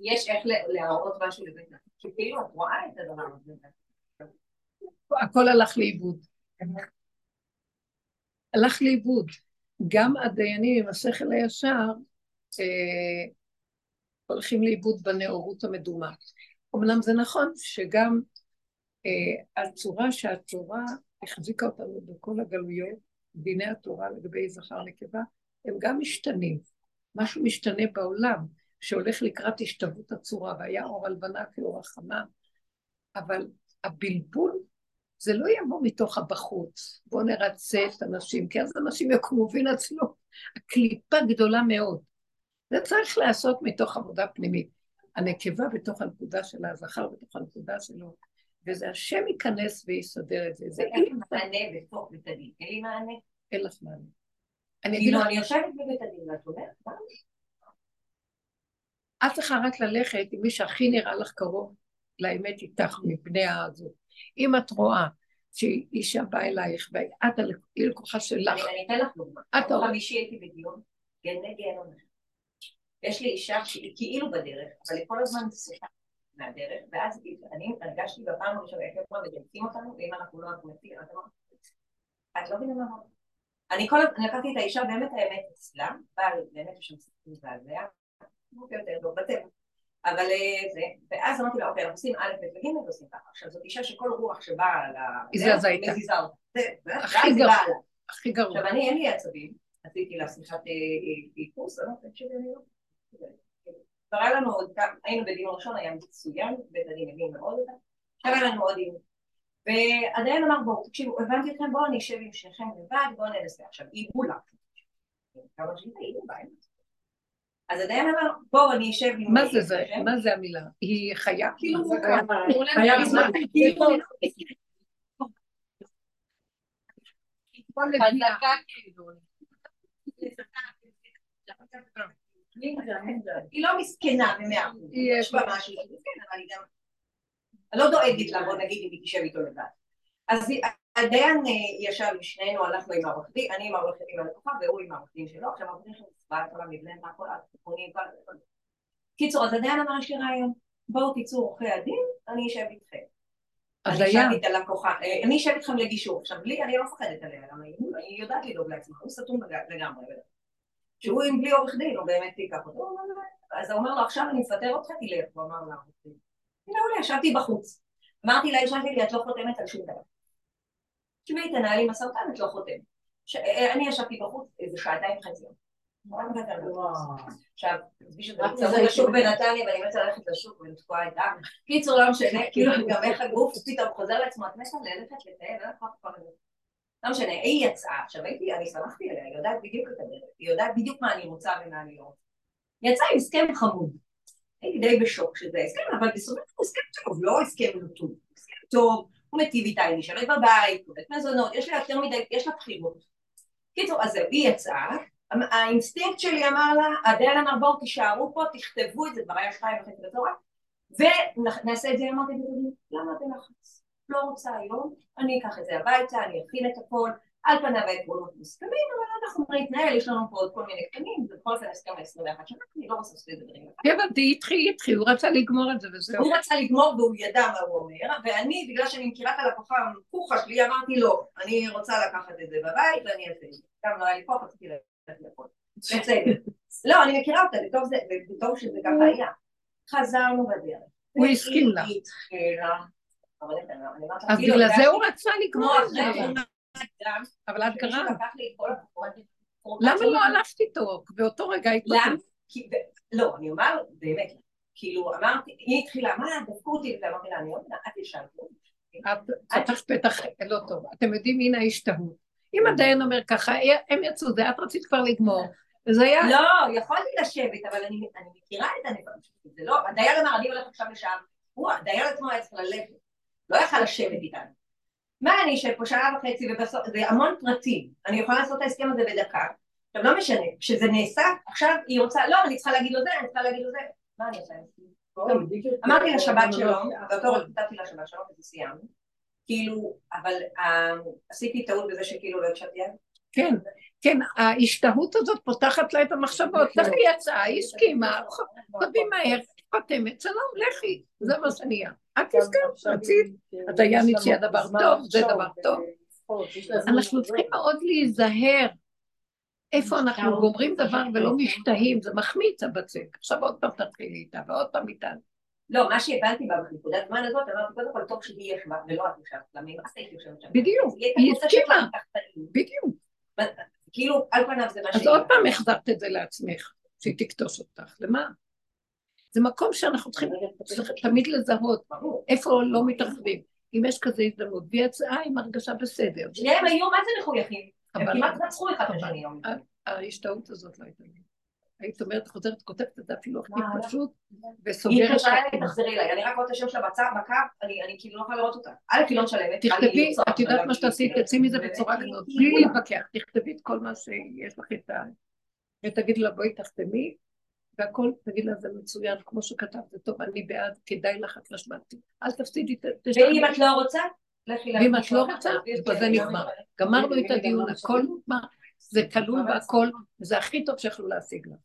יש איך להראות משהו לבית כאילו את רואה את הדבר הזה. הכל הלך לאיבוד. הלך לאיבוד. גם הדיינים עם השכל הישר אה, הולכים לאיבוד בנאורות המדומה. אמנם זה נכון שגם אה, הצורה שהתורה החזיקה אותנו בכל הגלויות, דיני התורה לגבי זכר נקבה, הם גם משתנים. משהו משתנה בעולם. שהולך לקראת השתוות הצורה, והיה אור הלבנה כאור החמה, אבל הבלבול זה לא יבוא מתוך הבחוץ, בואו נרצה את הנשים, כי אז אנשים יקומו וינצלו. הקליפה גדולה מאוד. זה צריך להיעשות מתוך עבודה פנימית. הנקבה בתוך הנקודה של הזכר, בתוך הנקודה שלו, וזה השם ייכנס ויסדר את זה. זה אין לי מענה בתוך בית הדין, אין לי מענה. אין לך מענה. כאילו אני יושבת בבית הדין ואת אומרת, מה? את צריכה רק ללכת עם מי שהכי נראה לך קרוב לאמת איתך מבני הזאת. אם את רואה שאישה באה אלייך ואת הלקוחה שלך. אני אתן לך דוגמה. את ביום חמישי הייתי בדיון, גני גיהנום. יש לי אישה שהיא כאילו בדרך, אבל היא כל הזמן סליחה מהדרך, ואז אני הרגשתי בפעם הראשונה, איך הם מדייקים אותנו, ואם אנחנו לא נציג, את לא מבינה מה אני כל הזמן לקחתי את האישה באמת האמת אצלה, בעל באמת יש שם סיפור והזיה, יותר טוב בטבע. אבל אה, זה, ואז אמרתי לה, אוקיי, אנחנו עושים א', ב' וג' ועושים ככה. עכשיו, זאת אישה שכל רוח שבאה ל... הזיזה איתה. מזיזה אותה. הכי גרוע. הכי גרוע. עכשיו, אני, אין לי עצבים, עשיתי לה שיחת טיפוס, אה, אמרתי, תקשיבי, אני לא... כבר היה לנו עוד, היינו בדיון ראשון, היה מצוין, בית הדין הבין מאוד אותה. עכשיו היה לנו עוד דיון. והדיין אמר בואו תקשיבו הבנתי אתכם בואו אני אשב עם שניכם לבד בואו ננסה עכשיו היא מולה כמה שהיא היא בבית אז הדיין אמר בואו אני אשב עם מה זה זה? מה זה המילה? היא חיה? כאילו. חיה בזמן. כאילו, חזקה כאילו. היא לא מסכנה במאה אחוז, יש בה משהו מסכן, אבל היא גם... אני לא דואגת לה, בוא נגיד, אם היא תשב איתו לבד. אז הדיין אה, ישב עם שנינו, הלכנו עם העורך דין, אני עם העורך דין הלקוחה והוא עם העורך דין שלו, עכשיו העורך דין שלו צבא את עולם מבנה, מה כל התיקונים, כל. קיצור, אז הדיין אמר, יש לי רעיון, בואו תצאו עורכי הדין, אני אשב איתכם. אז אני היה. שאלתי את הלקוחה, אה, אני אשב איתכם לגישור, עכשיו לי, אני לא מפחדת עליה, למה היא יודעת לדאוג לעצמה, הוא סתום לג- לגמרי. שהוא עם בלי עורך דין, הוא באמת ייקח אותו, אז הוא אומר לו, עכשיו אני מפטר אותך, תלך, הוא אמר לה, מעולה, ישבתי בחוץ. אמרתי לאישה שלי, את לא חותמת על שום דבר. תשמעי, תנהלי משא ומתן, את לא חותמת. ש- אה, אני ישבתי בחוץ איזה שעתיים וחצי. עכשיו, בשביל זה רק צמוד מזה לשוק בנתניה ואני מתה ללכת לשוק ואני תקועה איתה. קיצור, לא משנה, כאילו גם איך הגוף פתאום חוזר לעצמו, את מתה ללכת לטייל, לא יכול כל זה. לא משנה, היא יצאה, עכשיו הייתי, אני שמחתי עליה, היא יודעת בדיוק את הדרך, היא יודעת בדיוק מה אני רוצה ומה אני לא רוצה. יצאה עם הסכם חמוד. הייתי די בשוק שזה הסכם, אבל בסופו של דבר הסכם טוב, לא הסכם לא טוב. הסכם טוב, הוא מיטיב איתה, היא נשארת בבית, קוראת מזונות, יש לה יותר מדי, יש לה בחירות. קיצור, אז זהו, היא יצאה, האינסטינקט שלי אמר לה, הדיין אמר בואו תישארו פה, תכתבו את זה, כבר היה שתיים וחצי בצהריים, ונעשה את זה, אמרתי למה בלחץ? לא רוצה היום, אני אקח את זה הביתה, אני אכין את הכל, על פניו העקרונות מוסכמים, אבל אנחנו נתנהל, יש לנו פה עוד כל מיני קטנים, זה בכל אופן הסכם ל-21 שנה, אני לא רוצה לעשות את זה דברים. הבנתי, התחיל, התחיל, הוא רצה לגמור את זה וזהו. הוא רצה לגמור והוא ידע מה הוא אומר, ואני, בגלל שאני מכירה את הלקוחה המקוחה שלי, אמרתי לא, אני רוצה לקחת את זה בבית ואני אעשה את זה. גם לא היה לי כוח, רציתי ללכת לכל. בסדר. לא, אני מכירה אותה, וטוב זה- וטוב שזה ככה היה. חזרנו בדרך. הוא הסכים לה. אז כאילו, בגלל זה הוא רצה לגמור את זה. אבל. את שמישהו גרמת. לקח לי את כל הכוחות. למה לא הלכת איתו? באותו רגע ו- לא, אני אומר, באמת, כאילו, אמרתי, היא התחילה, מה, דפקו אותי, ואמרתי לה, אני לא מבינה, את ישנת. את פתחת פתח לא טוב. אתם יודעים, הנה ההשתהות. אם הדיין אומר ככה, הם יצאו, זה את רצית כבר לגמור. וזה היה... לא, יכולתי לשבת, אבל אני מכירה את שלי, זה לא, הדיין אמר, אני הולך עכשיו לשעה, הוא, הדיין עצמו היה צריך ללכת, לא יכל לשבת איתנו. מה אני אשב פה שעה וחצי, ובסוף, זה המון פרטים, אני יכולה לעשות את ההסכם הזה בדקה, עכשיו לא משנה, כשזה נעשה, עכשיו היא רוצה, לא, אני צריכה להגיד לו זה, אני צריכה להגיד לו זה, מה אני עושה? אמרתי לשבת שלום, באותו רגע כתבתי לשבת שלום וזה סיימנו, כאילו, אבל אה, עשיתי טעות בזה שכאילו לא הקשבתי לה. כן, כן, ההשתהות הזאת פותחת לה את המחשבות. ככה היא יצאה, היא הסכימה, כותבים מהר, חותמת, שלום, לכי, זה מה שנהיה. את הסכמת, רצית, הדיין הציע דבר טוב, זה דבר טוב. אנחנו צריכים מאוד להיזהר איפה אנחנו גומרים דבר ולא משתהים, זה מחמיץ הבצק. עכשיו עוד פעם תתחילי איתה, ועוד פעם איתה. לא, מה שהבנתי בנקודת זמן הזאת, אמרתי קודם כל טוב שהיא ישבה ולא את ישבת, למה את היית יושבת שם. בדיוק, היא היא הסכימה. בדיוק. כאילו, על פניו זה מה אז עוד פעם החזרת את זה לעצמך, שהיא תקטוש אותך. למה? זה מקום שאנחנו צריכים תמיד לזהות. איפה לא מתרחבים. אם יש כזה הזדמנות, והיא יצאה עם הרגשה בסדר. שניהם היו מה זה מחויכים, הם כמעט רצחו אחד השני יום. ההשתהות הזאת לא הייתה לי. היית אומרת, חוזרת, כותבת את זה אפילו הכי? פשוט, היא וסוגרת התקשרה אליי, הכל. תחזרי אליי, אני רק רואה את השם שלה בצד, בקו, אני כאילו לא יכולה לראות אותה. א', היא לא משלמת. תכתבי, לרצוח, את יודעת מה גם שתעשי, היא- תצאי מזה באמת, בצורה היא- כזאת, היא- בלי להתווכח, תכתבי את כל מה שיש לך את ה... ותגידי לה, בואי תחתמי, והכל, תגידי לה, זה מצוין, כמו שכתבת, זה טוב, אני בעד, כדאי לך, את נשמעתי. אל תפסידי, ת- תשלמי. ואם את לא רוצה, ואם. את לא רוצה, בזה נגמר. גמרנו את הדיון, הכל נגמר, זה כלול בהכל, זה הכי טוב שיכלו להשיג לה.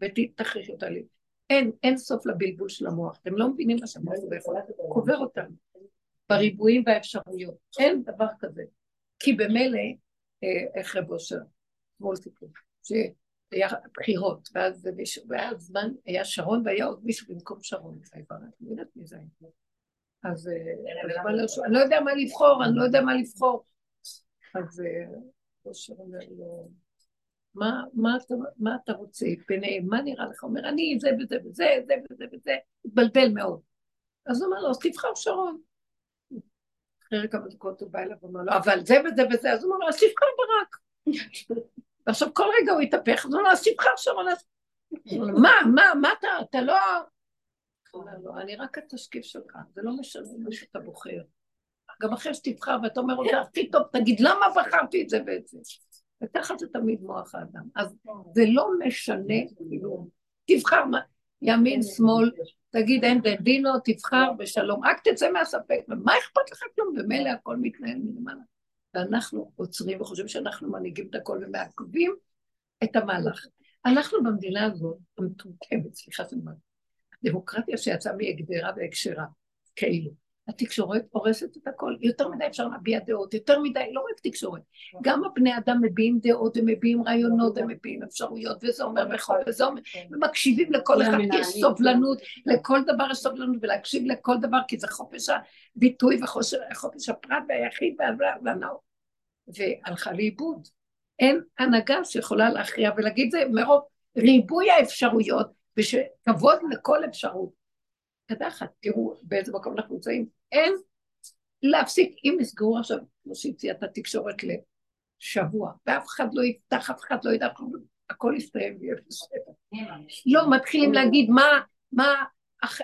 ותכריחי אותה לי. אין, אין סוף לבלבול של המוח. אתם לא מבינים מה שהמוח עובר. קובר אותנו. בריבועים והאפשרויות. אין דבר כזה. כי במילא, אה, איך רב אושר, אתמול סיפור, שהיה בחירות, ואז זה מישהו, והיה זמן, היה שרון והיה עוד מישהו במקום שרון. אני לא יודעת מי זה היה. אז אה, אז לאושר, אני לא יודע מה לבחור, אני לא יודע מה לבחור. אז אה, לו, מה, מה, אתה, מה אתה רוצה ביניהם? מה נראה לך? אומר, אני זה וזה וזה, זה וזה וזה, התבלבל מאוד. אז הוא אומר לו, אז תבחר שרון. אחרי כמה דקות הוא בא אליו ואומר לו, אבל זה וזה וזה, אז הוא אומר לו, אז תבחר ברק. ועכשיו כל רגע הוא התהפך, אז הוא אומר אז תבחר שם, מה, מה, מה אתה, אתה לא... הוא אומר לו, אני רק התשקיף שלך, זה לא משנה מה שאתה בוחר. גם אחרי שתבחר ואתה אומר, זה הכי טוב, תגיד, למה בחרתי את זה ואת זה? וככה זה תמיד מוח האדם. אז זה לא משנה כלום. תבחר ימין, שמאל, תגיד אין דין דינו, תבחר בשלום, רק תצא מהספק, ומה אכפת לך כלום? במילא הכל מתנהל מלמעלה. ואנחנו עוצרים וחושבים שאנחנו מנהיגים את הכל ומעכבים את המהלך. אנחנו במדינה הזאת, המטומטמת, סליחה שאני אומרת, דמוקרטיה שיצאה מהגדרה והקשרה, כאילו. התקשורת הורסת את הכל, יותר מדי אפשר להביע דעות, יותר מדי, לא רק תקשורת, גם הבני אדם מביעים דעות ומביעים רעיונות ומביעים אפשרויות, וזה אומר וכל וזה אומר, ומקשיבים לכל אחד, כי יש סובלנות, לכל דבר יש סובלנות, ולהקשיב לכל דבר, כי זה חופש הביטוי וחופש הפרט והיחיד והנאור. והלכה לאיבוד. אין הנהגה שיכולה להכריע ולהגיד זה מרוב ריבוי האפשרויות, ושכבוד לכל אפשרות. קדחת, תראו באיזה מקום אנחנו נמצאים. אין להפסיק, אם יסגרו עכשיו, כמו שהציע את התקשורת לשבוע, ואף אחד לא יפתח, אף אחד לא ידע, הכל יסתיים ויהיה בסדר. לא, מתחילים להגיד מה, מה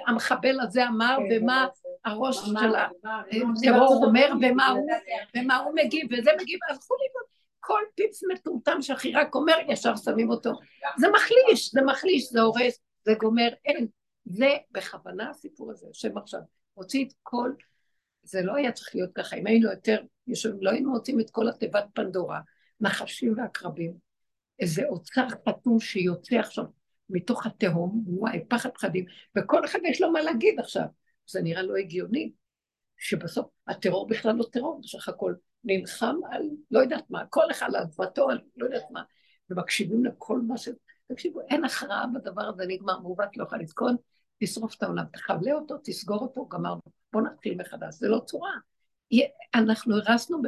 המחבל הזה אמר, ומה הראש של הטרור אומר, ומה הוא מגיב, וזה מגיב, אז כולי כל פיפס מטומטם שהכי רק אומר, ישר שמים אותו. זה מחליש, זה מחליש, זה הורס, זה גומר, אין. זה בכוונה הסיפור הזה, יושב עכשיו, הוציא את כל, זה לא היה צריך להיות ככה, אם היינו יותר יושבים, לא היינו מוצאים את כל התיבת פנדורה, נחשים ועקרבים, איזה אוצר חתום שיוצא עכשיו מתוך התהום, וואי, פחד פחדים, וכל אחד יש לו מה להגיד עכשיו. זה נראה לא הגיוני, שבסוף הטרור בכלל לא טרור, בסך הכל נלחם על לא יודעת מה, כל אחד על אדמתו, על לא יודעת מה, ומקשיבים לכל מה ש... תקשיבו, אין הכרעה בדבר הזה, נגמר, מעוות לא יכול לתקון, תשרוף את העולם, תחבלה אותו, תסגור אותו, גמרנו, בוא נתחיל מחדש, זה לא צורה. אנחנו הרסנו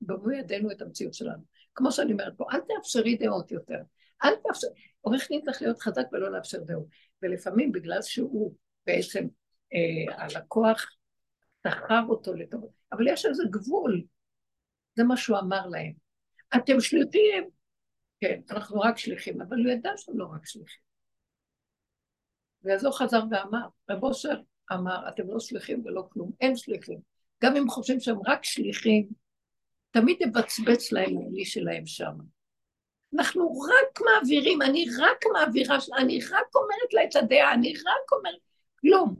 במו, ידינו את המציאות שלנו. כמו שאני אומרת פה, אל תאפשרי דעות יותר. אל תאפשרי, עורך דין צריך להיות חזק ולא לאפשר דעות. ולפעמים בגלל שהוא בעצם, אה, הלקוח שכר אותו לטוב, אבל יש איזה גבול, זה מה שהוא אמר להם. אתם שליחים, כן, אנחנו רק שליחים, אבל הוא ידע שהם לא רק שליחים. ואז הוא חזר ואמר, רב אושר אמר, אתם לא שליחים ולא כלום, הם שליחים. גם אם חושבים שהם רק שליחים, תמיד יבצבץ להם האלי שלהם שם. אנחנו רק מעבירים, אני רק מעבירה, אני רק אומרת לה את הדעה, אני רק אומרת, כלום.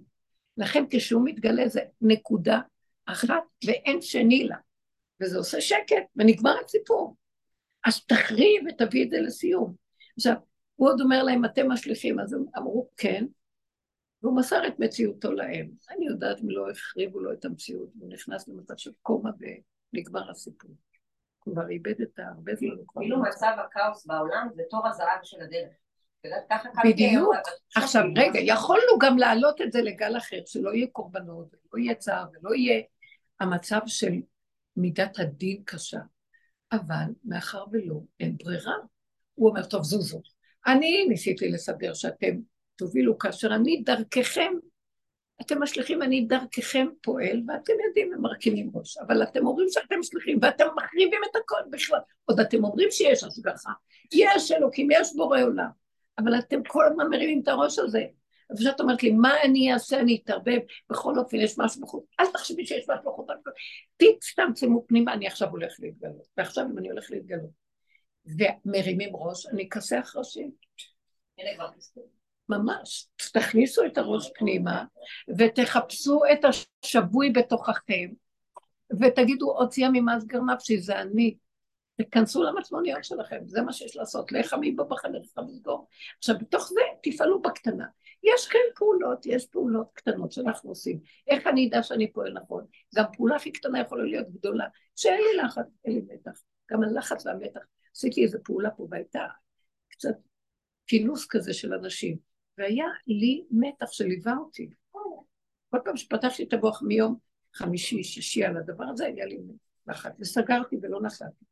לכן כשהוא מתגלה זה נקודה אחת ואין שני לה. וזה עושה שקט, ונגמר הסיפור. אז תחריב ותביא את זה לסיום. עכשיו, הוא עוד אומר להם, אתם השליחים, אז הם אמרו, כן, והוא מסר את מציאותו להם. אני יודעת אם לא החריבו לו את המציאות, הוא נכנס למצב של קומה ונגמר הסיפור. כבר איבד את הרבה זמן. כאילו מצב הכאוס בעולם זה תור הזהב של הדרך. בדיוק. עכשיו, רגע, יכולנו גם להעלות את זה לגל אחר, שלא יהיה קורבנות, ולא יהיה צער, ולא יהיה המצב של מידת הדין קשה. אבל מאחר ולא, אין ברירה. הוא אומר, טוב, זוזו. אני ניסיתי לסדר שאתם תובילו, כאשר אני דרככם, אתם משליכים, אני דרככם פועל, ואתם יודעים, הם מרכיבים ראש, אבל אתם אומרים שאתם שליחים, ואתם מחריבים את הכל בכלל. עוד אתם אומרים שיש השגחה, יש אלוקים, יש בורא עולם, אבל אתם כל הזמן מרימים את הראש הזה. וכשאת אומרת לי, מה אני אעשה, אני אתערבב, בכל אופן יש משהו בחוץ, אל תחשבי שיש משהו בחוץ, תצטמצמו פנימה, אני עכשיו הולך להתגלות, ועכשיו אם אני הולך להתגלות, ומרימים ראש, אני אכסח ראשים. ממש, תכניסו את הראש פנימה ותחפשו את השבוי בתוככם ותגידו, הוציאה ממסגר נפשי, זה אני. תכנסו למצמוניות שלכם, זה מה שיש לעשות, לך מפה בחדר, לך לסגור. עכשיו, בתוך זה תפעלו בקטנה. יש כן פעולות, יש פעולות קטנות שאנחנו עושים. איך אני אדע שאני פועל נכון? גם פעולה הכי קטנה יכולה להיות גדולה, שאין לי לחץ, אין לי מתח. גם הלחץ והמתח. עשיתי איזו פעולה פה והייתה קצת כינוס כזה של אנשים, והיה לי מתח שליווה אותי. כל פעם שפתחתי את המוח מיום חמישי, שישי על הדבר הזה, היה לי לחץ, וסגרתי ולא נסעתי.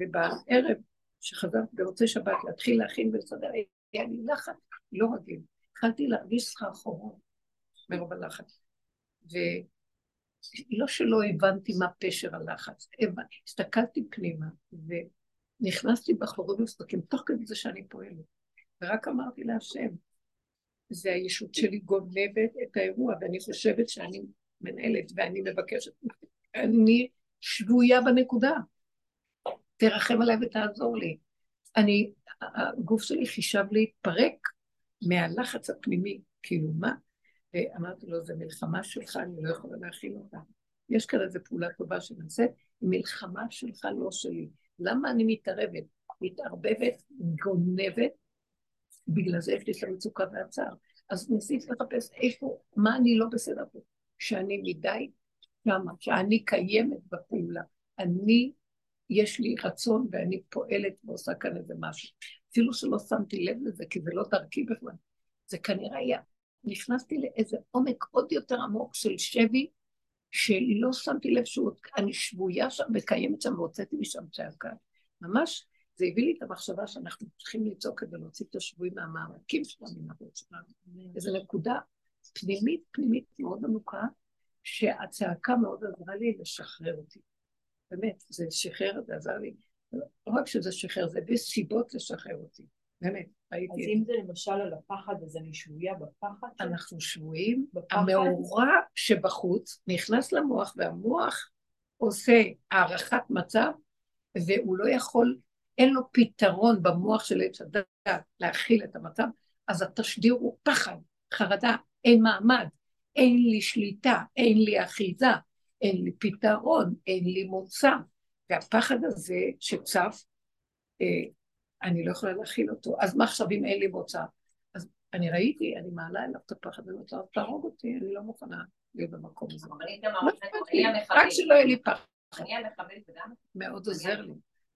ובערב, שחזרתי במוצאי שבת להתחיל להכין ולסדר, היה לי לחץ לא רגיל. התחלתי להרגיש סחרחורות מרוב הלחץ. לא שלא הבנתי מה פשר הלחץ, הסתכלתי פנימה ונכנסתי בחורים וסדקים תוך כדי זה שאני פועלת. ורק אמרתי להשם, זה הישות שלי גונבת את האירוע, ואני חושבת שאני מנהלת ואני מבקשת, אני שבויה בנקודה. תרחם עליי ותעזור לי. אני, הגוף שלי חישב להתפרק מהלחץ הפנימי, כאילו מה? ואמרתי לו, זו מלחמה שלך, אני לא יכולה להכיל אותה. יש כאן איזו פעולה טובה שנעשית, מלחמה שלך, לא שלי. למה אני מתערבת? מתערבבת, גונבת, בגלל זה יש לי את המצוקה והצער. אז ניסיתי לחפש איפה, מה אני לא בסדר פה. שאני מדי שמה, שאני קיימת בפעולה. אני, יש לי רצון ואני פועלת ועושה כאן איזה משהו. אפילו שלא שמתי לב לזה, כי זה לא דרכי בכלל. זה כנראה היה, נכנסתי לאיזה עומק עוד יותר עמוק של שבי, שלא שמתי לב שאני שבויה שם וקיימת שם והוצאתי משם צעקה. ממש זה הביא לי את המחשבה שאנחנו צריכים לצעוק כדי להוציא את השבויים מהמעמקים שלנו, מהמעמקים שלנו. איזו נקודה פנימית, פנימית מאוד עמוקה, שהצעקה מאוד עזרה לי לשחרר אותי. באמת, זה שחרר, זה עזר לי. לא רק שזה שחרר, זה הביא סיבות לשחרר אותי. באמת, ראיתי. אז אם זה למשל על הפחד, אז אני שבויה בפחד? אנחנו שבויים. המאורע שבחוץ נכנס למוח, והמוח עושה הערכת מצב, והוא לא יכול אין לו פתרון במוח של עץ הדת להכיל את המצב, אז התשדיר הוא פחד, חרדה, אין מעמד, אין לי שליטה, אין לי אחיזה, אין לי פתרון, אין לי מוצא. והפחד הזה שצף, אה, אני לא יכולה להכיל אותו. אז מה עכשיו אם אין לי מוצא? אז אני ראיתי, אני מעלה אליו את הפחד, אני רוצה, תהרוג אותי, אני לא מוכנה להיות במקום הזה. רק שלא יהיה לי פחד. מאוד עוזר לי.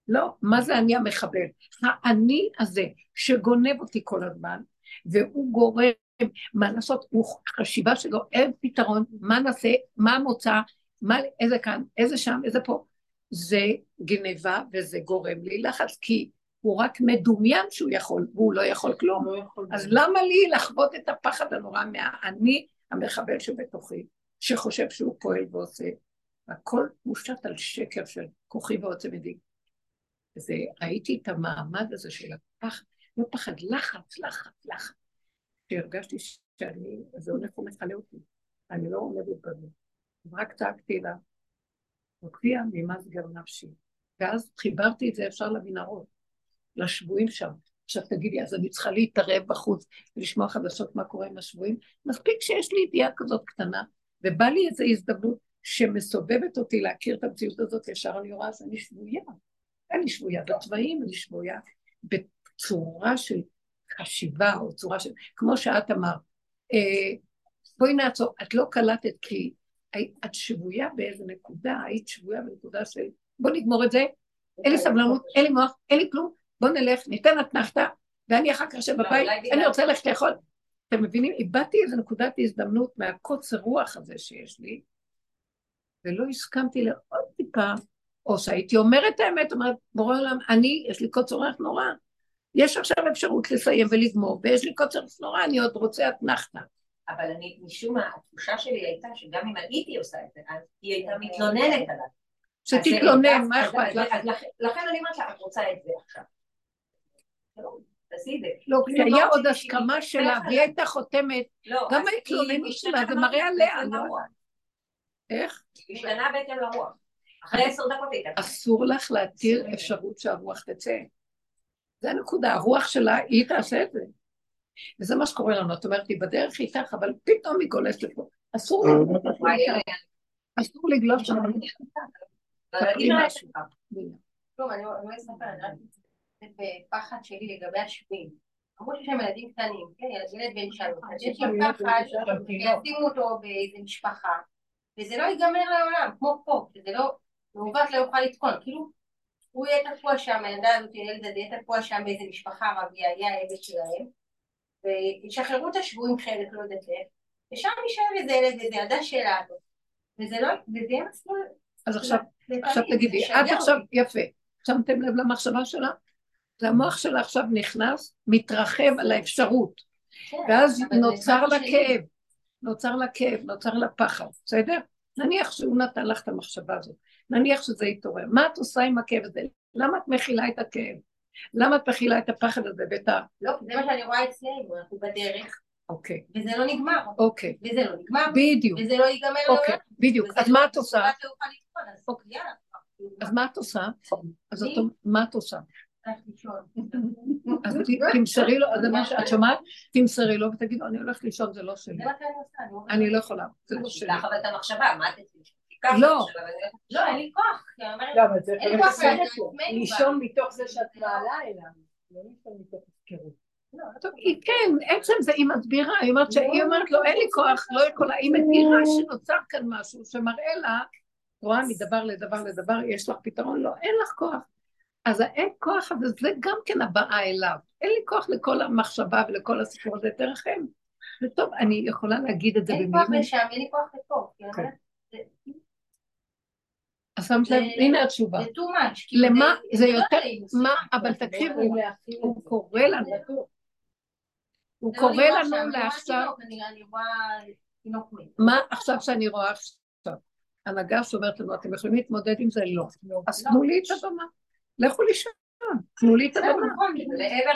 לא, מה זה אני המחבל? האני הזה שגונב אותי כל הזמן, והוא גורם, מה לעשות, הוא חשיבה שלו, אין פתרון, מה נעשה, מה המוצא, מה, איזה כאן, איזה שם, איזה פה. זה גניבה וזה גורם לי לחץ, כי הוא רק מדומיין שהוא יכול, והוא לא יכול כלום. לא יכול אז למה לי לחוות את הפחד הנורא מהאני המחבל שבתוכי, שחושב שהוא פועל ועושה? הכל מושת על שקר של כוחי ועוצם ידי. זה, ראיתי את המעמד הזה של הפחד, לא פחד, לחץ, לחץ, לחץ. שהרגשתי שאני, זה הולך ומכלה אותי, אני לא עומדת בזה. רק צעקתי לה, הוציאה ממסגר נפשי. ואז חיברתי את זה ישר למנהרות, לשבויים שם. עכשיו תגידי, אז אני צריכה להתערב בחוץ ולשמוע חדשות מה קורה עם השבויים? מספיק שיש לי ידיעה כזאת קטנה, ובא לי איזו הזדמנות שמסובבת אותי להכיר את המציאות הזאת, ישר אני רואה שאני שבויה. אני שבויה בצבעים, אני שבויה בצורה של חשיבה, או צורה של... כמו שאת אמרת, אה, בואי נעצור, את לא קלטת כי את שבויה באיזה נקודה, היית שבויה בנקודה של בוא נגמור את זה, אין לי סבלנות, אין לי מוח, אין לי כלום, בוא נלך, ניתן אתנחתא, ואני אחר כך אשב לא, בבית, אני רוצה ללכת לאכול. אתם מבינים? איבדתי איזו נקודת הזדמנות מהקוצר רוח הזה שיש לי, ולא הסכמתי לעוד טיפה או שהייתי אומרת האמת, אומרת, בורא עולם, אני, יש לי קוצר רוח נורא, יש עכשיו אפשרות לסיים ולגמור, ויש לי קוצר רוח נורא, אני עוד רוצה אתנחתא. אבל אני, משום מה, התחושה שלי הייתה שגם אם הייתי עושה את זה, אז היא הייתה מתלוננת עליו. שתתלונן, מה אכפת לך? לכן אני אומרת לה, את רוצה את זה עכשיו. לא, כשהיה עוד הסכמה שלה, והיא הייתה חותמת, לא, גם ההתלוננות שלה, זה מראה עליה, לא? איך? היא משתנה בהתאם לרוח. אחרי עשר דקות הייתה. אסור לך להתיר אפשרות שהרוח תצא. זה הנקודה, הרוח שלה, היא תעשה את זה. וזה מה שקורה לנו, את אומרת, היא בדרך איתך, אבל פתאום היא גולשת לפה. אסור אסור לגלוש שם. טוב, אני לא אספר, אני רק פחד שלי לגבי השבויים. אמרו שיש להם ילדים קטנים, כן, ילד בן שלוש, אז יש לי פחד שישימו אותו באיזה משפחה, וזה לא ייגמר לעולם, כמו פה, שזה לא... מעוות לא יוכל לתקון, כאילו הוא יהיה תקוע שם, הילדה הזאת, הילד הזה יהיה תקוע שם באיזה משפחה ערביה, יהיה העבד שלהם, וישחררו את השבויים חלק, לא יודעת איך, ושם יישאר איזה ילד איזה ילדה שלנו, וזה לא, וזה יהיה מסלול. אז עכשיו, עכשיו תגידי, את עכשיו, יפה, שמתם לב למחשבה שלה? זה המוח שלה עכשיו נכנס, מתרחב על האפשרות, כן, ואז נוצר לה כאב, נוצר לה כאב, נוצר לה פחד, בסדר? נניח שהוא נתן לך את המחשבה הזאת, נניח שזה יתעורר, מה את עושה עם הכאב הזה? למה את מכילה את הכאב? למה את מכילה את הפחד הזה ואת ה... לא, זה מה שאני רואה אצלנו, אנחנו בדרך, אוקיי, וזה לא נגמר. אוקיי, וזה לא נגמר, בדיוק, וזה לא ייגמר אוקיי. בדיוק. אז מה את עושה? אז אוקיי. אז מה את עושה? אז מה את עושה? אז תמסרי לו, אז זה מה שאת שומעת? תמסרי לו ותגידי, אני הולכת לישון, זה לא שלי. עושה. אני לא יכולה, זה לא שלי. תיקח אבל את המחשבה, מה את את לא. לא, אין לי כוח. כי אני אומרת, לא, אין אבל כוח לישון מתוך זה שאת מעלה אליו. לא לישון מתוך הפקרות. היא כן, עצם זה היא מסבירה, היא אומרת שהיא אומרת לו, אין לי כוח, לא יכולה, היא מכירה שנוצר כאן משהו שמראה לה, רואה מדבר לדבר לדבר, יש לך פתרון? לא, אין לך כוח. אז האין כוח הזה, זה גם כן הבאה אליו. אין לי כוח לכל המחשבה ולכל הסיפור הזה, תרחם. זה טוב, אני יכולה להגיד את זה אין לי כוח. לשם, אין לי כוח לפה. אז שמת לב, הנה התשובה. זה too much. למה זה לא יותר, מה. אבל תקשיבו, להכיל את הוא. קורא לנו, הוא לא קורא לנו לעכשיו. מה עכשיו שאני רואה עכשיו? הנהגה שאומרת לנו, אתם יכולים להתמודד עם זה? לא. אז לא. תנו לי את הבמה. לכו לישון, תנו לי את הבמה. נכון,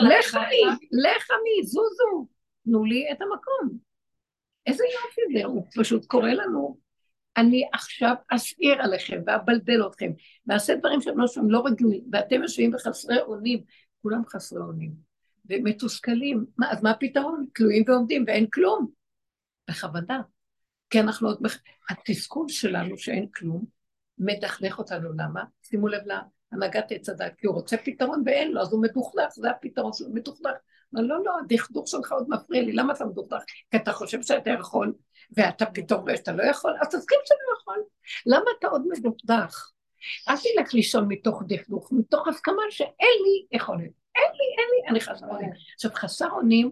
לך עמי, לך עמי, זוזו, תנו לי את המקום. איזה יופי זה, הוא פשוט קורא לנו, אני עכשיו אשאיר עליכם ואבלבל אתכם, ואעשה דברים שהם לא שהם לא רגילים, ואתם יושבים בחסרי אונים, כולם חסרי אונים, ומתוסכלים, מה, אז מה הפתרון? תלויים ועומדים ואין כלום. בכוונה. כי אנחנו עוד. התסכול שלנו שאין כלום, מדכדך אותנו, למה? שימו לב להנהגת עץ הדת, כי הוא רוצה פתרון ואין לו, אז הוא מדוכדך, זה הפתרון שלו, מדוכדך. לא, לא, לא, הדכדוך שלך עוד מפריע לי, למה אתה מדוכדך? כי אתה חושב שאתה יכול, ואתה פתאום רואה שאתה לא יכול, אז תסכים שאתה לא יכול. למה אתה עוד מדוכדך? אל תלך לישון מתוך דכדוך, מתוך הסכמה שאין לי יכולת. אין לי, אין לי, אני חסר אונים. עכשיו, חסר אונים,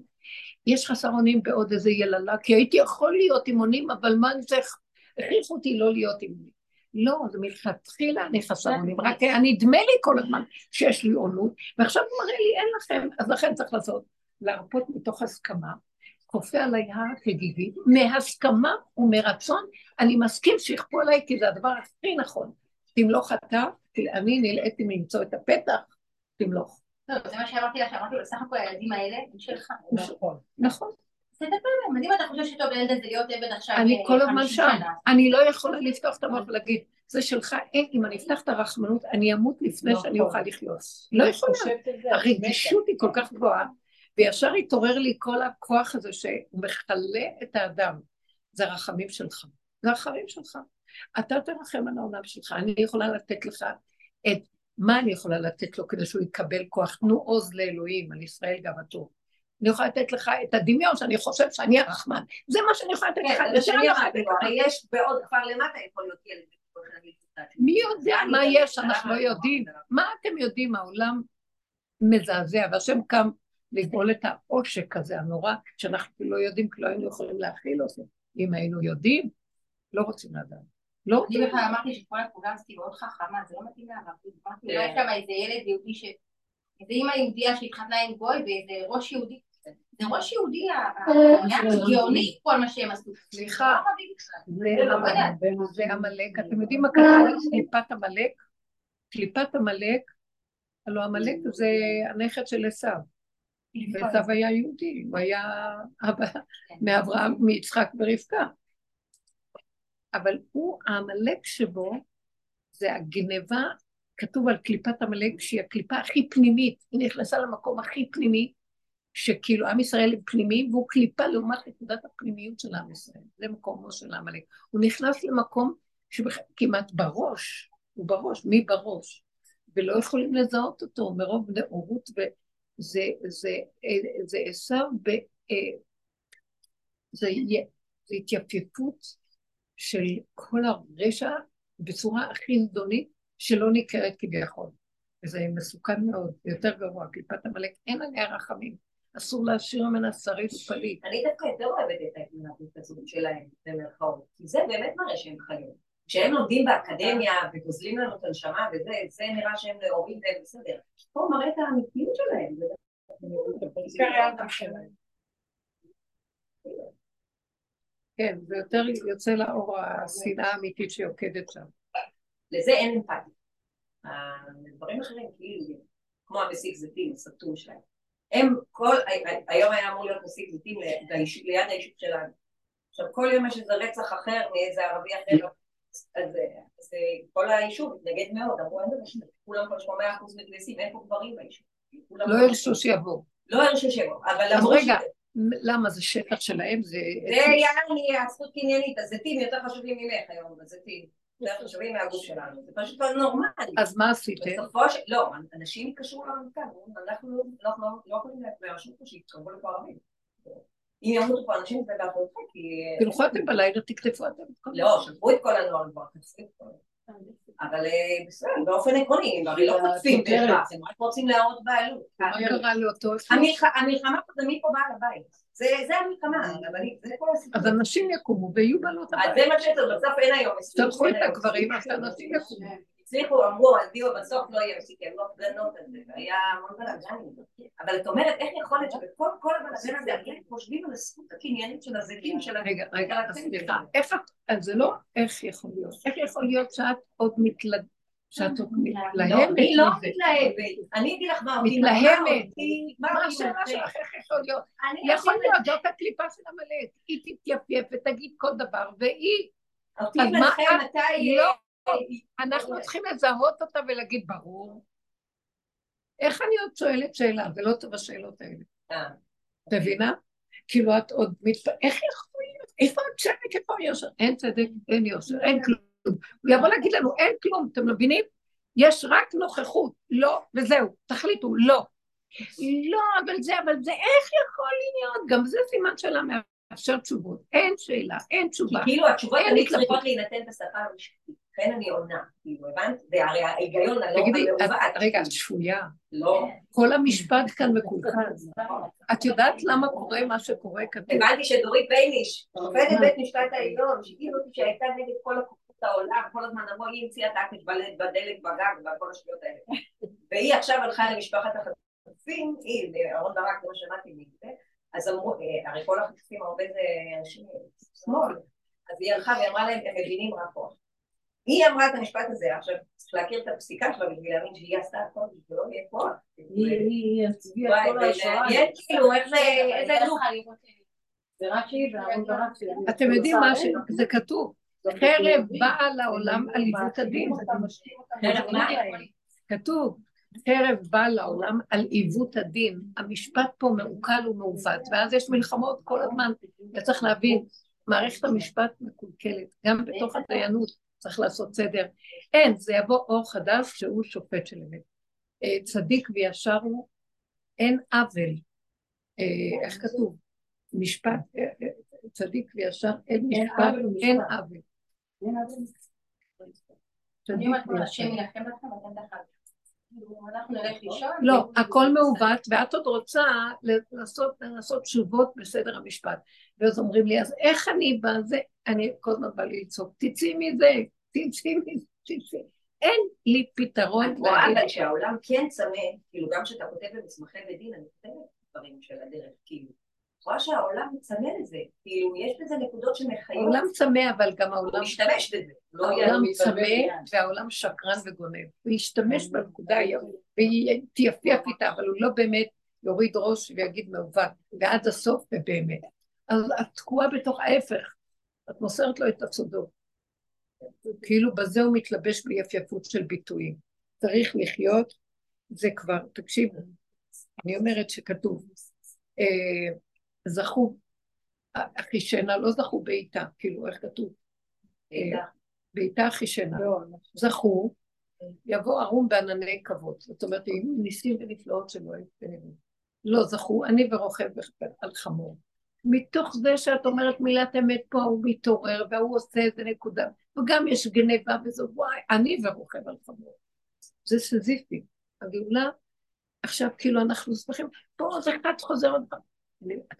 יש חסר אונים בעוד איזה יללה, כי הייתי יכול להיות עם אונים, אבל מה אני צריך, הכריחו אותי לא להיות עם אונים. לא, זה מלכתחילה אני חסר אונים, רק היה נדמה לי כל הזמן שיש לי עונות, ועכשיו הוא מראה לי אין לכם, אז לכן צריך לעשות, להרפות מתוך הסכמה, כופה עליי הר כגיגית, מהסכמה ומרצון, אני מסכים שיכפו עליי, כי זה הדבר הכי נכון. תמלוך אתה, אני נלאיתי למצוא את הפתח, תמלוך. לא, זה מה שאמרתי לה, שאמרתי לו, בסך הכל הילדים האלה הם שלך. נכון. אז אם אתה חושב שטוב לילד הזה להיות עבד עכשיו אני אה, כל הזמן 50 שם, אני לא יכולה לפתוח את המוח ולהגיד, זה שלך, אין, אם אני אפתח את הרחמנות, אני אמות לפני נכון. שאני אוכל לחיות. לא אני יכולה. הרגישות היא כל כך גבוהה, וישר התעורר לי כל הכוח הזה שהוא מכלה את האדם. זה הרחמים שלך. זה הרחמים שלך. אתה תרחם על העולם שלך, אני יכולה לתת לך את, מה אני יכולה לתת לו כדי שהוא יקבל כוח? תנו עוז לאלוהים, על ישראל גאוותו. אני יכולה לתת לך את הדמיון שאני חושב שאני הרחמן. זה מה שאני יכולה לתת לך, כן, זה שאני אמרתי יש בעוד כפר למטה יכול להיות ילד. מי יודע מה יש, אנחנו לא יודעים. מה אתם יודעים, העולם מזעזע, והשם קם לגאול את העושק הזה הנורא, שאנחנו לא יודעים, כי לא היינו יכולים להכיל אותו. אם היינו יודעים, לא רוצים לדעת. לא אני בכלל אמרתי שכל עשיתי מאוד חכמה, זה לא מתאים לה, אבל אמרתי, אולי כן. שם איזה ילד יהודי ש... איזה אימא יהודייה שהתחתנה עם גוי ואיזה ראש יהודי, זה ראש יהודי ה- ה- היה גאוני כל מה שהם עשו. סליחה. לא. זה לא. עמלק, זה עמלק. אתם יודעים מה קרה לקליפת עמלק? קליפת עמלק, הלוא עמלק זה הנכד של עשו. ועשו היה יהודי, הוא היה אבא מאברהם, מיצחק ורבקה. אבל הוא, העמלק שבו, זה הגניבה, כתוב על קליפת עמלק שהיא הקליפה הכי פנימית, היא נכנסה למקום הכי פנימי, שכאילו עם ישראל פנימי, והוא קליפה לעומת נקודת הפנימיות של עם ישראל, זה מקומו של העמלק. הוא נכנס למקום שכמעט בראש, הוא בראש, מי בראש? ולא יכולים לזהות אותו מרוב נאורות, וזה זה, זה. אה, זה, התייפייפות של כל הרשע בצורה הכי זדונית שלא ניכרת כביכול. וזה מסוכן מאוד, יותר גרוע, קליפת עמלק, אין עליה רחמים, אסור להשאיר ממנה שריף פליט. אני דווקא יותר אוהבת את ההתנהגות הזאת שלהם, במרכאות, כי זה באמת מראה שהם חיים. כשהם לומדים באקדמיה וגוזלים לנו את הנשמה וזה, זה נראה שהם נאורים והם בסדר. פה מראה את האמיתיות שלהם. כן, זה יותר יוצא לאור השנאה האמיתית שיוקדת שם. לזה אין אמפתיה. דברים אחרים, כאילו, כמו המסיק זיתים, הסתום שלהם. הם כל, היום היה אמור להיות מסיק זיתים ליד היישוב שלנו. עכשיו כל יום יש איזה רצח אחר מאיזה ערבי אחר, אז, אז כל היישוב התנגד מאוד, אמרו אין דבר כולם כבר שמונה אחוז מתגייסים, אין פה גברים ביישוב. לא הרשו שיבואו. לא הרשו שיבואו, אבל אז רגע, למה זה שטח שלהם? זה... זה יעני הזכות קניינית, הזיתים יותר חשובים ממך היום, הזיתים. חשובים מהגוף שלנו, זה פשוט לא נורמלי. אז מה עשיתם? בסופו של... לא, אנשים התקשרו לרמטכ"ל, אנחנו לא- לא לא יכולים להרשות פה שיתקרבו לפה ערבים. אם ימותו פה אנשים זה באחריותכם, כי... תלכו אתם בלילה, תקטפו אתם. לא, שלחו את כל הנוער כבר, חטפו את כל אבל אה, בסדר, באופן עקרוני, הם הרי לא חוטפים בהכרח, הם רק רוצים להראות בעלות. מה קרה לאותו המלחמה מי פה בעל הבית. זה המלחמה. אז אנשים יקומו ויהיו בעלות אז הבית. זה מה שזה, בסוף אין היום מספיק. שלחו את הגברים. אז האנשים יקומו. הצליחו, אמרו, הדיו בסוף לא יהיה מספיק, הם לא הפגנות על זה, והיה המון בלאגנים. אבל את אומרת, איך יכול להיות שבכל כל הבלאגן הזה, עדיין חושבים על הזכות הקניינית של הזיתים, של רגע, רגע, הצדק. סליחה, איך את, אז זה לא איך יכול להיות, איך יכול להיות שאת עוד מתלד... שאת עוד לא, מתלהמת אני לא? מתלהבת. אני אגיד לך מה אותי... מתלהמת. מה השאלה? שלך, איך יכול להיות? יכול להיות, זאת הקליפה של עמלק, היא תתייפייף ותגיד כל דבר, והיא, אותי מנחה מתי... לא. אנחנו צריכים לזהות אותה ולהגיד ברור. איך אני עוד שואלת שאלה, ולא טוב השאלות האלה? אה. את מבינה? כאילו את עוד מת... איך יכול להיות? איפה הצדק? איפה היושר? אין צדק, אין יושר, אין כלום. הוא יבוא להגיד לנו, אין כלום, אתם מבינים? יש רק נוכחות, לא, וזהו, תחליטו, לא. לא, אבל זה, אבל זה, איך יכול להיות? גם זה סימן שאלה מאפשר תשובות. אין שאלה, אין כי תשובה. כאילו התשובות תמיד. צריכות להינתן בשפה המשפטית. לכן אני עונה, כאילו, הבנת? זה הרי ההיגיון הלא המעוות. רגע, את שפויה. לא. כל המשפט כאן מקולקל. את יודעת למה קורה מה שקורה כתוב? הבנתי שדורית בייניש, שופטת בית משפט העליון, שהיא זאת שהייתה נגד כל כוחות העולם, כל הזמן אמרו, היא המציאה את העקש בדלק בגג וכל השטויות האלה. והיא עכשיו הלכה למשפחת החטופים, היא, אהרון ברק, זה מה שמעתי מזה, אז אמרו, אה, הרי כל החטופים הרבה זה אנשים שמאל, אז היא הלכה והיא אמרה להם, הם מבינים רק כוח. היא אמרה את המשפט הזה, עכשיו צריך להכיר את הפסיקה שלה בשביל להאמין שהיא עשתה הכל, בשביל לא יהיה כוח. היא הצביעה כל זה. מעניין, כאילו, איך זה, איזה לוק. זה רק היא ואהרון ברק שלי. אתם יודעים מה שזה כתוב? חרב באה לעולם על עיוות הדין. כתוב, חרב באה לעולם על עיוות הדין. המשפט פה מעוקל ומעוות, ואז יש מלחמות כל הזמן. וצריך להבין, מערכת המשפט מקולקלת, גם בתוך הדיינות צריך לעשות סדר. אין, זה יבוא אור חדש שהוא שופט של אמת. אה, צדיק וישר הוא, אין עוול. אה, איך כתוב? משפט, אה, צדיק וישר, אין משפט. אין עוול. לא, הכל מעוות, ואת עוד רוצה לעשות, לעשות תשובות בסדר המשפט. ואז אומרים לי, אז איך אני בזה? אני כל הזמן בא לי לצעוק, תצאי מזה, תצאי מזה, תצאי. אין לי פתרון את רואה להגיד, אבל שהעולם כן צמא, כאילו גם כשאתה כותב במסמכי בית דין, אני כותבת דברים של הדרך, כאילו. רואה שהעולם צמא לזה, כאילו יש בזה נקודות שמחיות, העולם צמא, אבל גם העולם, הוא משתמש בזה, לא העולם צמא והעולם שקרן וגונב. הוא ישתמש בנקודה היום, והיא תייפיף איתה, אבל הוא לא באמת יוריד ראש ויגיד מעוות, ועד הסוף ובאמת. אז את תקועה בתוך ההפך, את מוסרת לו את הסודות. כאילו בזה הוא מתלבש ביפייפות של ביטויים. צריך לחיות, זה כבר, תקשיבו, אני אומרת שכתוב, אה, זכו, אחישנה, לא זכו בעיטה, כאילו איך כתוב? אה, בעיטה אחישנה. זכו, יבוא ערום בענני כבוד. זאת אומרת, יהיו ניסים ונפלאות שלא יתפנו. לא זכו, אני ורוכב על חמור. מתוך זה שאת אומרת מילת אמת פה, הוא מתעורר והוא עושה איזה נקודה, וגם יש גניבה וזה, וואי, אני ורוכב על חמור. זה סזיפי. הגאולה, עכשיו כאילו אנחנו שמחים, פה זה קצת חוזר עוד פעם.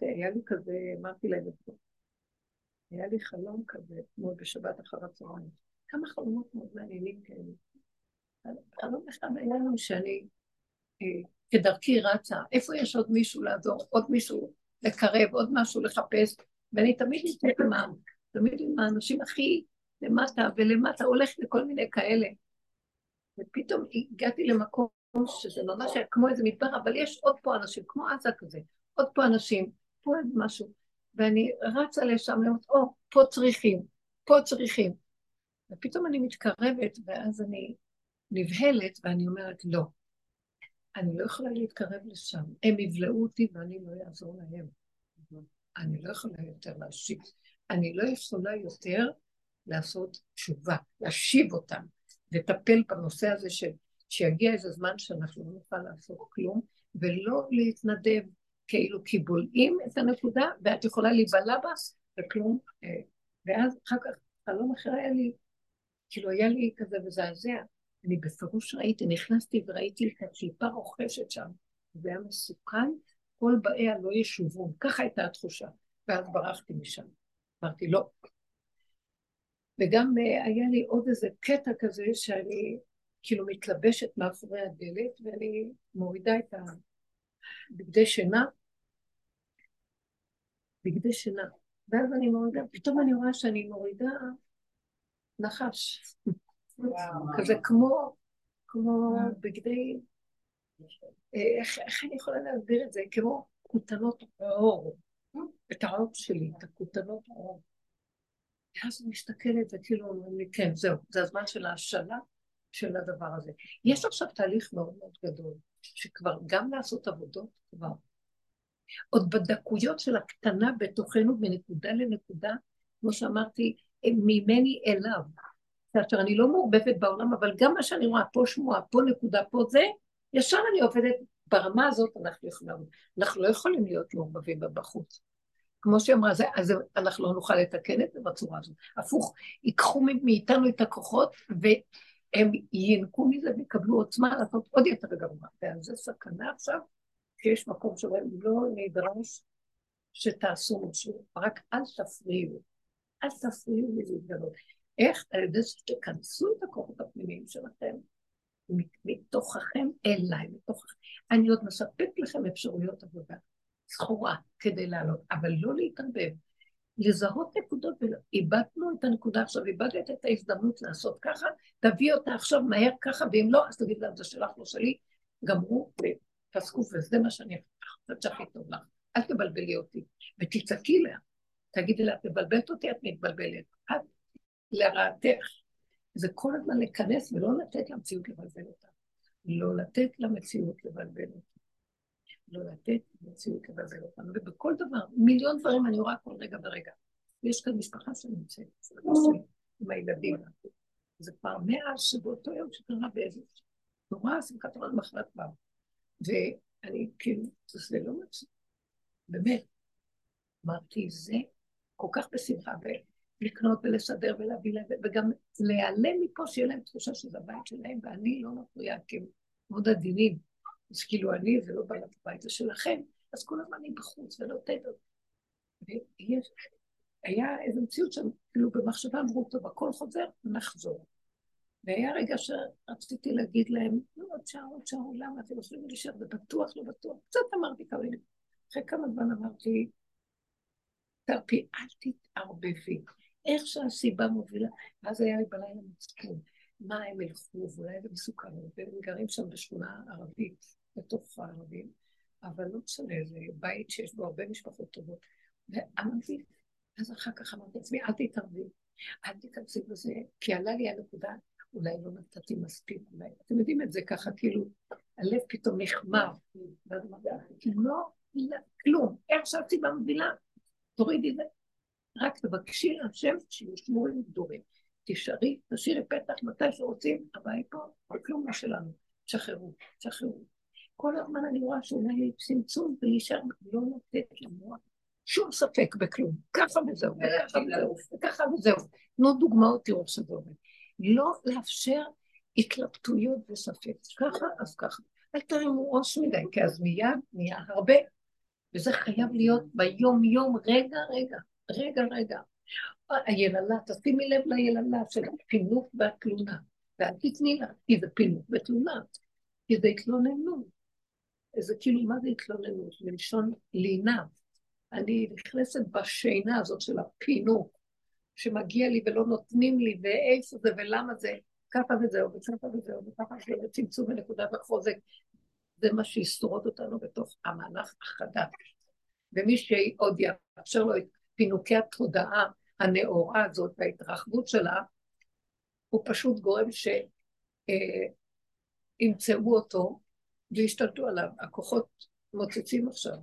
היה לי כזה, אמרתי להם את זה. היה לי חלום כזה, אתמול בשבת אחר הצהריים. כמה חלומות מאוד מעניינים כאלה. חלום אחד היה לנו שאני אה, כדרכי רצה, איפה יש עוד מישהו לעזור, עוד מישהו לקרב, עוד משהו לחפש, ואני תמיד נמצאת ה... תמיד עם האנשים הכי למטה ולמטה, הולך לכל מיני כאלה. ופתאום הגעתי למקום שזה ממש היה כמו איזה מדבר, אבל יש עוד פה אנשים, כמו עזה כזה, עוד פה אנשים, פה עוד משהו. ואני רצה לשם, לראות, או, פה צריכים, פה צריכים. ופתאום אני מתקרבת, ואז אני נבהלת, ואני אומרת, לא, אני לא יכולה להתקרב לשם. הם יבלעו אותי ואני לא אעזור להם. אני לא יכולה יותר להשיב. אני לא יכולה יותר לעשות תשובה, להשיב אותם, לטפל בנושא הזה של שיגיע איזה זמן שאנחנו לא נוכל לעשות כלום, ולא להתנדב כאילו כי בולעים את הנקודה, ואת יכולה להיבלע בה, וכלום. אה, ואז אחר כך, חלום אחר היה לי, כאילו היה לי כזה מזעזע. אני בפירוש ראיתי, נכנסתי וראיתי את הקליפה רוכשת שם, זה היה מסוכן, כל באיה לא ישובון, ככה הייתה התחושה. ואז ברחתי משם. אמרתי, לא. וגם אה, היה לי עוד איזה קטע כזה שאני כאילו מתלבשת מאחורי הדלת, ואני מורידה את הבגדי שינה, בגדי שינה. ואז אני מורידה, פתאום אני רואה שאני מורידה נחש. כזה כמו, כמו בגדי... אה, איך, איך אני יכולה להסביר את זה? כמו כותנות אור. את האור שלי, את הכותנות אור. ואז אני מסתכלת וכאילו אומרים לי, כן, זהו, זה הזמן של ההשאלה של הדבר הזה. יש עכשיו תהליך מאוד מאוד גדול, שכבר גם לעשות עבודות כבר, עוד בדקויות של הקטנה בתוכנו, מנקודה לנקודה, כמו שאמרתי, ממני אליו. כאשר אני לא מעורבבת בעולם, אבל גם מה שאני רואה, פה שמועה, פה נקודה, פה זה, ישר אני עובדת ברמה הזאת, אנחנו יכולים, אנחנו לא יכולים להיות מעורבבים בחוץ. כמו שהיא אמרה, אז אנחנו לא נוכל לתקן את זה בצורה הזאת. הפוך, ייקחו מאיתנו את הכוחות, והם ינקו מזה ויקבלו עוצמה לעשות עוד יותר גרוע. ועל זה סכנה עכשיו, שיש מקום שבהם לא נדרש שתעשו משהו, רק אל תפריעו. אל תפריעו להתגלות. איך? על ידי שתכנסו את הכוחות הפנימיים שלכם, מתוככם אליי, מתוככם. אני עוד מספק לכם אפשרויות עבודה. סחורה כדי לעלות, אבל לא להתערבב. לזהות נקודות, איבדנו את הנקודה עכשיו, איבדת את ההזדמנות לעשות ככה, תביא אותה עכשיו מהר ככה, ואם לא, אז תגיד להם, זה שלך, לא שלי, גמרו ופסקו, וזה מה שאני חושבת שהכי טוב לך. אל תבלבלי אותי, ותצעקי לה, תגידי לה, את מבלבלת אותי, את מתבלבלת. את לרעתך. זה כל הזמן להיכנס ולא לתת למציאות לבלבל אותה. לא לתת למציאות לבלבל אותה. לא לתת למציאות לבלבל אותנו, ובכל דבר, מיליון דברים אני רואה כל רגע ורגע. יש כאן משפחה שנמצאת, עם הילדים. זה כבר מאז שבאותו יום שקרה באיזה... נורא שמחת תורה למחרת כבר. ואני כאילו, זה לא מצחיק. באמת. אמרתי, זה כל כך בשמחה, ולקנות ולסדר ולהביא להם, וגם להיעלם מפה, שיהיה להם תחושה שזה הבית שלהם, ואני לא מפריעה, כי הם מאוד עדינים. אז כאילו אני זה לא בעלת הבית, זה שלכם, אז כל הזמן אני בחוץ ולא תדע. ויש, היה איזו מציאות שם, כאילו במחשבה אמרו, טוב, הכל חוזר, נחזור. והיה רגע שרציתי להגיד להם, לא, עוד שעה, למה אתם יכולים להישאר, זה בטוח, לא בטוח. קצת אמרתי כמה מילים. אחרי כמה זמן אמרתי, תרפי, אל תתערבבי. איך שהסיבה מובילה, ואז היה לי בלילה מצפון. מה הם ילכו, ואולי זה מסוכן, והם גרים שם בשכונה ערבית, בתוך הערבים, אבל לא משנה, זה בית שיש בו הרבה משפחות טובות. ואמרתי, אז אחר כך אמרתי לעצמי, אל תתערבי, אל תיכנסי בזה, כי עלה לי הנקודה, אולי לא נתתי מספיק, אולי, אתם יודעים את זה ככה, כאילו, הלב פתאום נחמר, ואז אמרתי, לא, לא, כלום, איך שהסיבה מובילה, תורידי את זה, רק תבקשי להשם שיושמו עם גדורים. תשארי, תשאירי פתח מתי שרוצים, הבית פה, וכלום לא שלנו. שחררו, שחררו. כל הזמן אני רואה שאולי צמצום ולהישאר, לא לתת למוח שום ספק בכלום. ככה וזהו, וככה וזהו. תנו דוגמאות, תראו שזה עובד. לא לאפשר התלבטויות וספק. ככה, אז ככה. אל תרימו ראש מדי, כי אז מיד נהיה הרבה. וזה חייב להיות ביום-יום, רגע, רגע, רגע, רגע. היללה, תשימי לב ליללה של הפינוק והתלונה, ואל תתני לה, כי זה פינוק ותלונה, כי זה התלוננות. זה כאילו, מה זה התלוננות? מלשון לינה. אני נכנסת בשינה הזאת של הפינוק, שמגיע לי ולא נותנים לי, ואיפה זה ולמה זה, ככה וזהו, וככה וזהו, וככה וזהו, וצמצום בנקודה וחוזק. זה מה שישרוד אותנו בתוך המהלך החדש. ומי שעוד יאפשר לו את פינוקי התודעה הנאורה הזאת וההתרחבות שלה, הוא פשוט גורם שימצאו אותו וישתלטו עליו. הכוחות מוצצים עכשיו.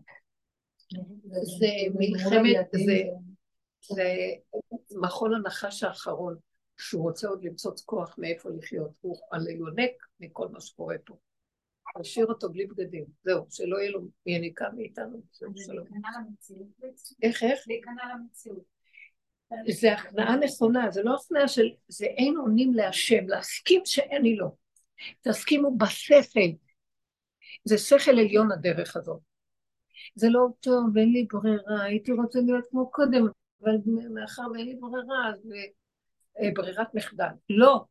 זה מלחמת, זה, זה מכון הנחש האחרון, שהוא רוצה עוד למצוא כוח מאיפה לחיות. הוא על היונק מכל מה שקורה פה. להשאיר אותו בלי בגדים, זהו, שלא יהיה לו יניקה מאיתנו. איך, איך? להיכנע למציאות. זה הכנעה נכונה, זה לא הכנעה של, זה אין אונים להשם, להסכים שאני לא. תסכימו בשכל. זה שכל עליון הדרך הזאת. זה לא טוב, אין לי ברירה, הייתי רוצה להיות כמו קודם, אבל מאחר ואין לי ברירה, אז אה, ברירת מחדל. לא,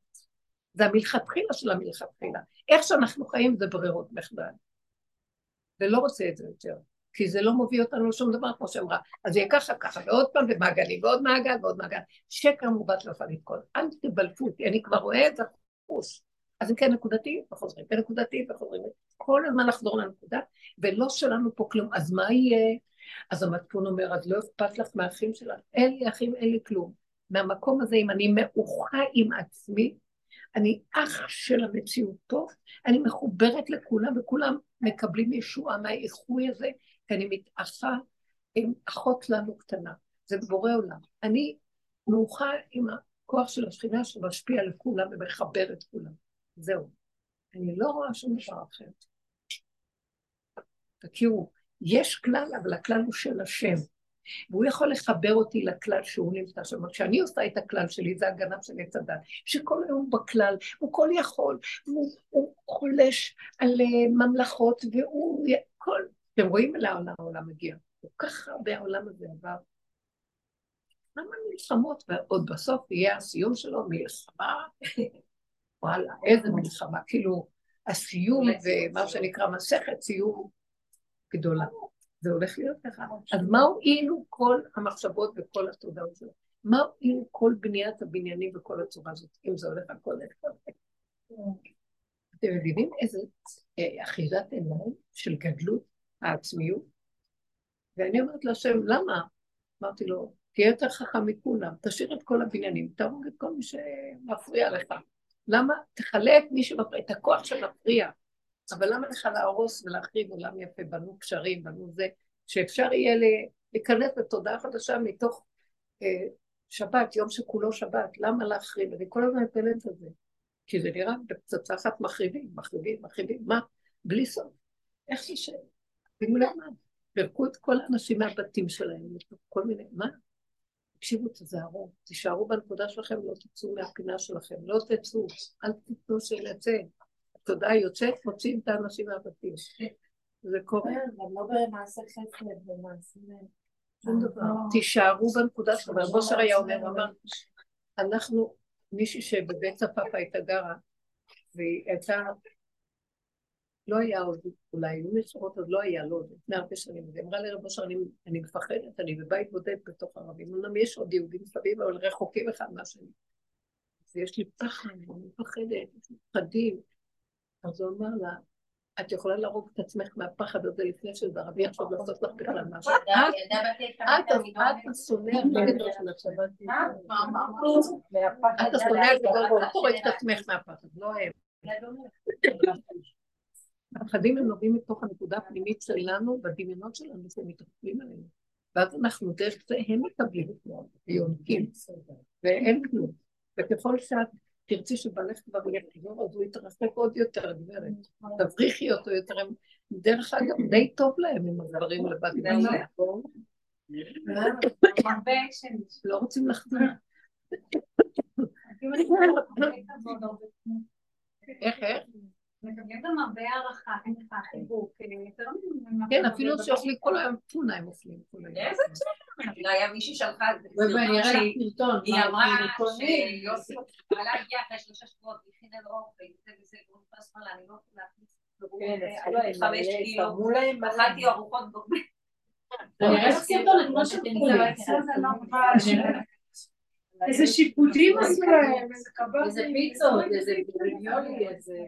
זה המלכתחילה של המלכתחילה. איך שאנחנו חיים זה ברירות מחדל. ולא רוצה את זה יותר, כי זה לא מוביל אותנו לשום דבר, כמו שאמרה. אז יהיה ככה ככה, ועוד פעם במעגלים, ועוד מעגל ועוד מעגל. שקר מעוות לא יכול לתקול. אל תבלפו אותי, אני כבר רואה את זה חוס. אז אם כן נקודתי, וחוזרים, כן נקודתי, וחוזרים. כל הזמן לחזור לנקודה, ולא שלנו פה כלום. אז מה יהיה? אז המצפון אומר, אז לא אכפת לך מהאחים שלך? אין לי אחים, אין לי כלום. מהמקום הזה, אם אני מאוחה עם עצמי, אני אח של המציאות פה, אני מחוברת לכולם, וכולם מקבלים ישועה מהאיחוי הזה, כי אני מתאחה עם אחות לנו קטנה. זה בורא עולם. אני מאוחה עם הכוח של השכינה שמשפיע על כולם ומחבר את כולם. זהו. אני לא רואה שום דבר אחר. תכירו, יש כלל, אבל הכלל הוא של השם. והוא יכול לחבר אותי לכלל שהוא נמצא שם. כשאני עושה את הכלל שלי, זה הגנב של עץ הדת, שכל היום בכלל, הוא כל יכול, הוא, הוא חולש על uh, ממלכות, והוא... כל... אתם רואים לאן העולם מגיע. כל כך הרבה העולם הזה עבר. למה מלחמות? ועוד בסוף יהיה הסיום שלו מלחמה. וואלה, איזה מלחמה. כאילו, הסיום ומה שנקרא מסכת סיום גדולה. זה הולך להיות ככה. אז מה הועילו כל המחשבות וכל התודעות שלו? מה הועילו כל בניית הבניינים וכל הצורה הזאת, אם זה הולך הכל איך אתם מבינים איזה אה, אחיזת עיניים של גדלות העצמיות? ואני אומרת להשם, למה? אמרתי לו, תהיה יותר חכם מכולם, תשאיר את כל הבניינים, תהרוג את כל מי שמפריע לך. למה? תכלה את מי שמפריע, את הכוח שמפריע. אבל למה לך להרוס ולהחריב עולם יפה? בנו קשרים, בנו זה, שאפשר יהיה להיכנס לתודעה חדשה מתוך אה, שבת, יום שכולו שבת, למה להחריב? אני כל הזמן מפלת על זה. כי זה נראה בפצצה אחת מחריבים, מחריבים, מחריבים, מה? בלי סוף. איך זה ש... שימו לב מה? פירקו את כל האנשים מהבתים שלהם, כל מיני, מה? תקשיבו, תזהרו, תישארו בנקודה שלכם, לא תצאו מהפינה שלכם, לא תצאו, אל תיתנו שנצא. התודעה יוצאת, מוציאים את האנשים מהבתים. זה קורה. גם לא במעשה חסד, במעשה... שום דבר. תישארו בנקודה שלכם. רב אושר היה אומר, אמר, אנחנו, מישהי שבבית צפאפא הייתה גרה, והיא הייתה, לא היה עוד, אולי היו נשורות, עוד לא היה, לא, לפני הרבה שנים. והיא אמרה לרב אושר, אני מפחדת, אני בבית בודד בתוך הערבים. אמנם יש עוד יהודים מסביב, אבל רחוקים אחד מהשני. ויש לי פחד, אני מפחדת, יש לי פחדים. אז הוא אמר לה, את יכולה להרוג את עצמך מהפחד הזה לפני שזה ערבי עכשיו לעשות לך בכלל משהו. את השונא הגדול של השבת. את השונא את הורג את עצמך מהפחד, לא הם. הפחדים הם נובעים מתוך הנקודה הפנימית שלנו, בדמיונות שלנו, שהם מתעכבים עלינו. ואז אנחנו דרך זה, הם מקבלים את זה, ויונקים, ואין כלום. וככל שאת תרצי שבעלך כבר יחזור, אז הוא יתרחק עוד יותר, גברת. תבריחי אותו יותר. דרך אגב, די טוב להם עם הגברים לבד. לא רוצים לחזור. איך, איך? מקבלים גם הרבה הערכה, חיבוק. כן, אפילו לי כל היום תמונה הם אוכלים. איזה תמונה? היה מישהי שלחה את זה. היא אמרה שיוסי בעלה הגיע אחרי שלושה שבועות, הכינה לו אוכל, וזה וזה, והוא נכנס שמאלה, אני לא יכולה להכניס. חמש קילו, אכלתי ארוחות גורמי. אני אראה לך סרטון, אני ממש איזה שיפוטים עשו להם, איזה קב"ט. איזה פיצות, איזה בריולי, איזה...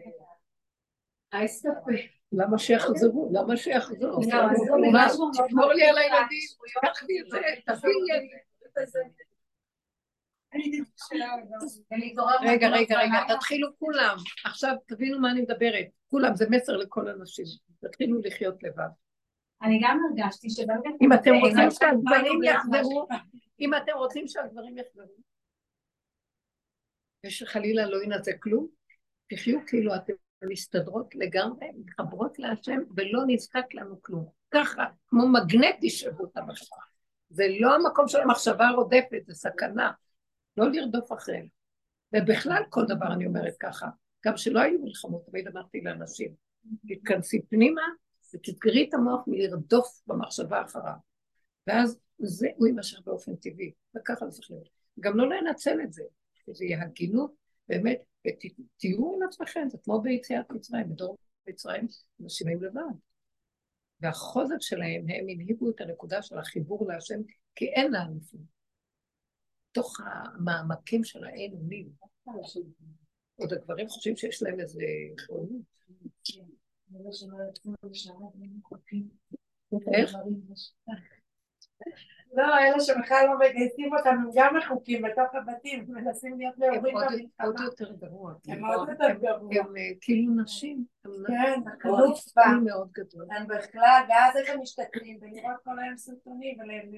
למה שיחזרו? למה שיחזרו? לא, תשמור לי על הילדים, קח לי את זה, תביא לי את זה. רגע, רגע, רגע, תתחילו כולם. עכשיו תבינו מה אני מדברת. כולם, זה מסר לכל הנשים. תתחילו לחיות לבד. אני גם הרגשתי שבאמת... אם אתם רוצים שהגברים יחזרו, אם אתם רוצים שהגברים יחזרו, ושחלילה לא ינצא כלום, תחיו כאילו אתם מסתדרות לגמרי, מתחברות להשם, ולא נזקק לנו כלום. ככה, כמו מגנט תשאבו את המחשבה. זה לא המקום של המחשבה הרודפת, זה סכנה. לא לרדוף אחריהם. ובכלל כל דבר אני אומרת ככה, גם שלא היו מלחמות, תמיד אמרתי לאנשים, תתכנסי פנימה ותסגרי את המוח מלרדוף במחשבה אחריו. ואז זה, הוא יימשך באופן טבעי, וככה זה צריך להיות. גם לא לנצל את זה, שזה יהיה הגינות, באמת, ותהיו עם עצמכם, זה כמו ביציאת מצרים, בדור מצרים, אנשים היו לבד. והחוזק שלהם, הם הנהיגו את הנקודה של החיבור להשם, כי אין להם לפני. תוך המעמקים של האין אונים. עוד הגברים חושבים שיש להם איזה עונות. איך? לא, אלה שבכלל לא מגייסים אותם, הם גם מחוקים בתוך הבתים, מנסים להיות הם נאורים עוד- במלחמה. עוד יותר גרוע. הם עוד יותר גרוע. הם אה, כאילו נשים. הם כן, הקלות החוצפה. נשים מאוד גדול. הם בכלל, ואז איך הם משתכרים, ולראות כל היום סרטונים, ולהם...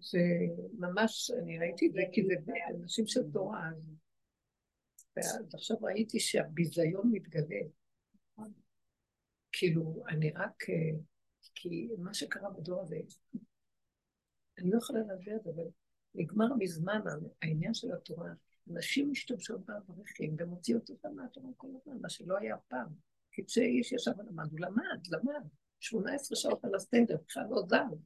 שממש, אני ראיתי את זה, כי זה אנשים של תורה. אז- ואז עכשיו ראיתי שהביזיון מתגלה. כאילו, אני רק... כי מה שקרה בדור הזה, אני לא יכולה להביא את זה, אבל נגמר מזמן העניין של התורה. נשים משתמשות באברכים ומוציאות אותם מהתורה כל הזמן, מה שלא היה פעם. כי כשאיש ישב ולמד, הוא למד, למד. 18 שעות על הסטנדר, בכלל לא זז.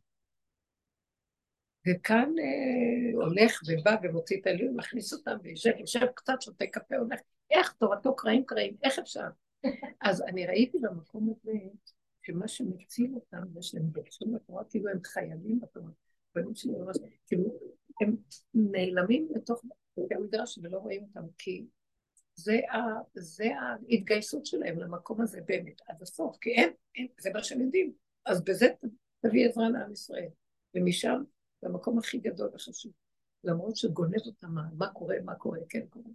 וכאן אה, הולך ובא ומוציא את העליון, מכניס אותם וישב, יושב קצת, שותה קפה, הולך, איך תורתו קרעים קרעים, איך אפשר? אז אני ראיתי במקום הזה, שמה שמציל אותם זה שהם דורשים לתורה, כאילו הם חיילים בתורה. בנים שלי ממש, כאילו, הם נעלמים לתוך בתי המדרש ולא רואים אותם, כי זה, ה, זה ההתגייסות שלהם למקום הזה באמת, עד הסוף, כי אין, אין, זה מה שהם יודעים. אז בזה תביא עזרה לעם ישראל. ומשם, זה המקום הכי גדול וחשוב. למרות שגונב אותם מה, מה קורה, מה קורה, כן קורה.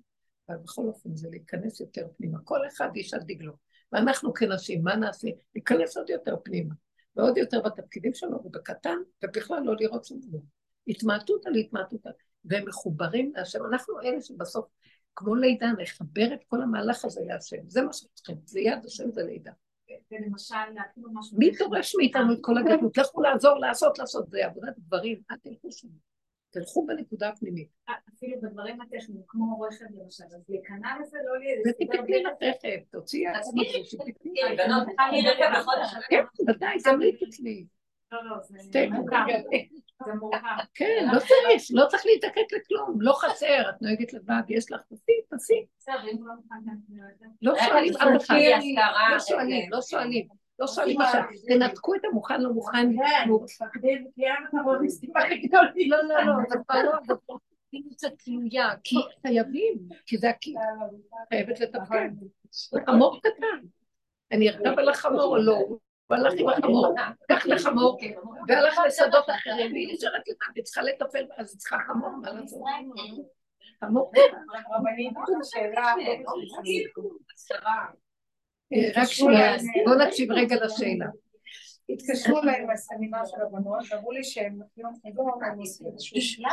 אבל בכל אופן זה להיכנס יותר פנימה. כל אחד איש על דגלו. ואנחנו כנשים, מה נעשה? להיכנס עוד יותר פנימה. ועוד יותר בתפקידים שלנו, ובקטן, ובכלל לא לראות שום דבר. התמעטות על התמעטות, והם מחוברים להשם. אנחנו אלה שבסוף, כמו לידה, נחבר את כל המהלך הזה להשם. זה מה שצריכים, זה יד השם זה לידה. ולמשל, אפילו משהו... מי דורש מאיתנו את כל הגדלות? לכו לעזור, לעשות, לעשות, זה עבודת גברים, אל תלכו שם. תלכו בנקודה הפנימית. אפילו בדברים הטכניים, כמו רכב למשל, אז להיכנע לזה לא לי... ותתקני לך רכב, תוציאי עצמך בחודש. כן, ודאי, גם לי תתקני. לא, לא, זה מורכב. זה מורכב. כן, לא צריך, לא צריך להיתקק לכלום, לא חסר, את נוהגת לבד, יש לך, תעשי, תעשי. בסדר, אם הוא לא להכניס לא רכב שואלים אף אחד, השכרה, לא שואלים, לא שואלים, לא שואלים אה, עכשיו, תנתקו את המוכן לא מוכן, כן, נו, מפקדים, כי הכי גדולים. לא, לא, לא, זה כבר לא, כבר זה תלויה, כי חייבים, כי זה הכי, חייבת לתפקד, זה חמור קטן, אני ארכב על החמור או לא, הוא הלך עם החמור, קח לחמור, והלך לשדות אחרים, והיא נשארת לבד, היא צריכה לטפל, אז היא צריכה חמור, מה לעשות? חמור. רבנית, שאלה, אה, רק שנייה, בוא נקשיב רגע לשאלה. התקשרו אליי בסמינר של הבנות, אמרו לי שהם יום חגון, הם עושים איזשהו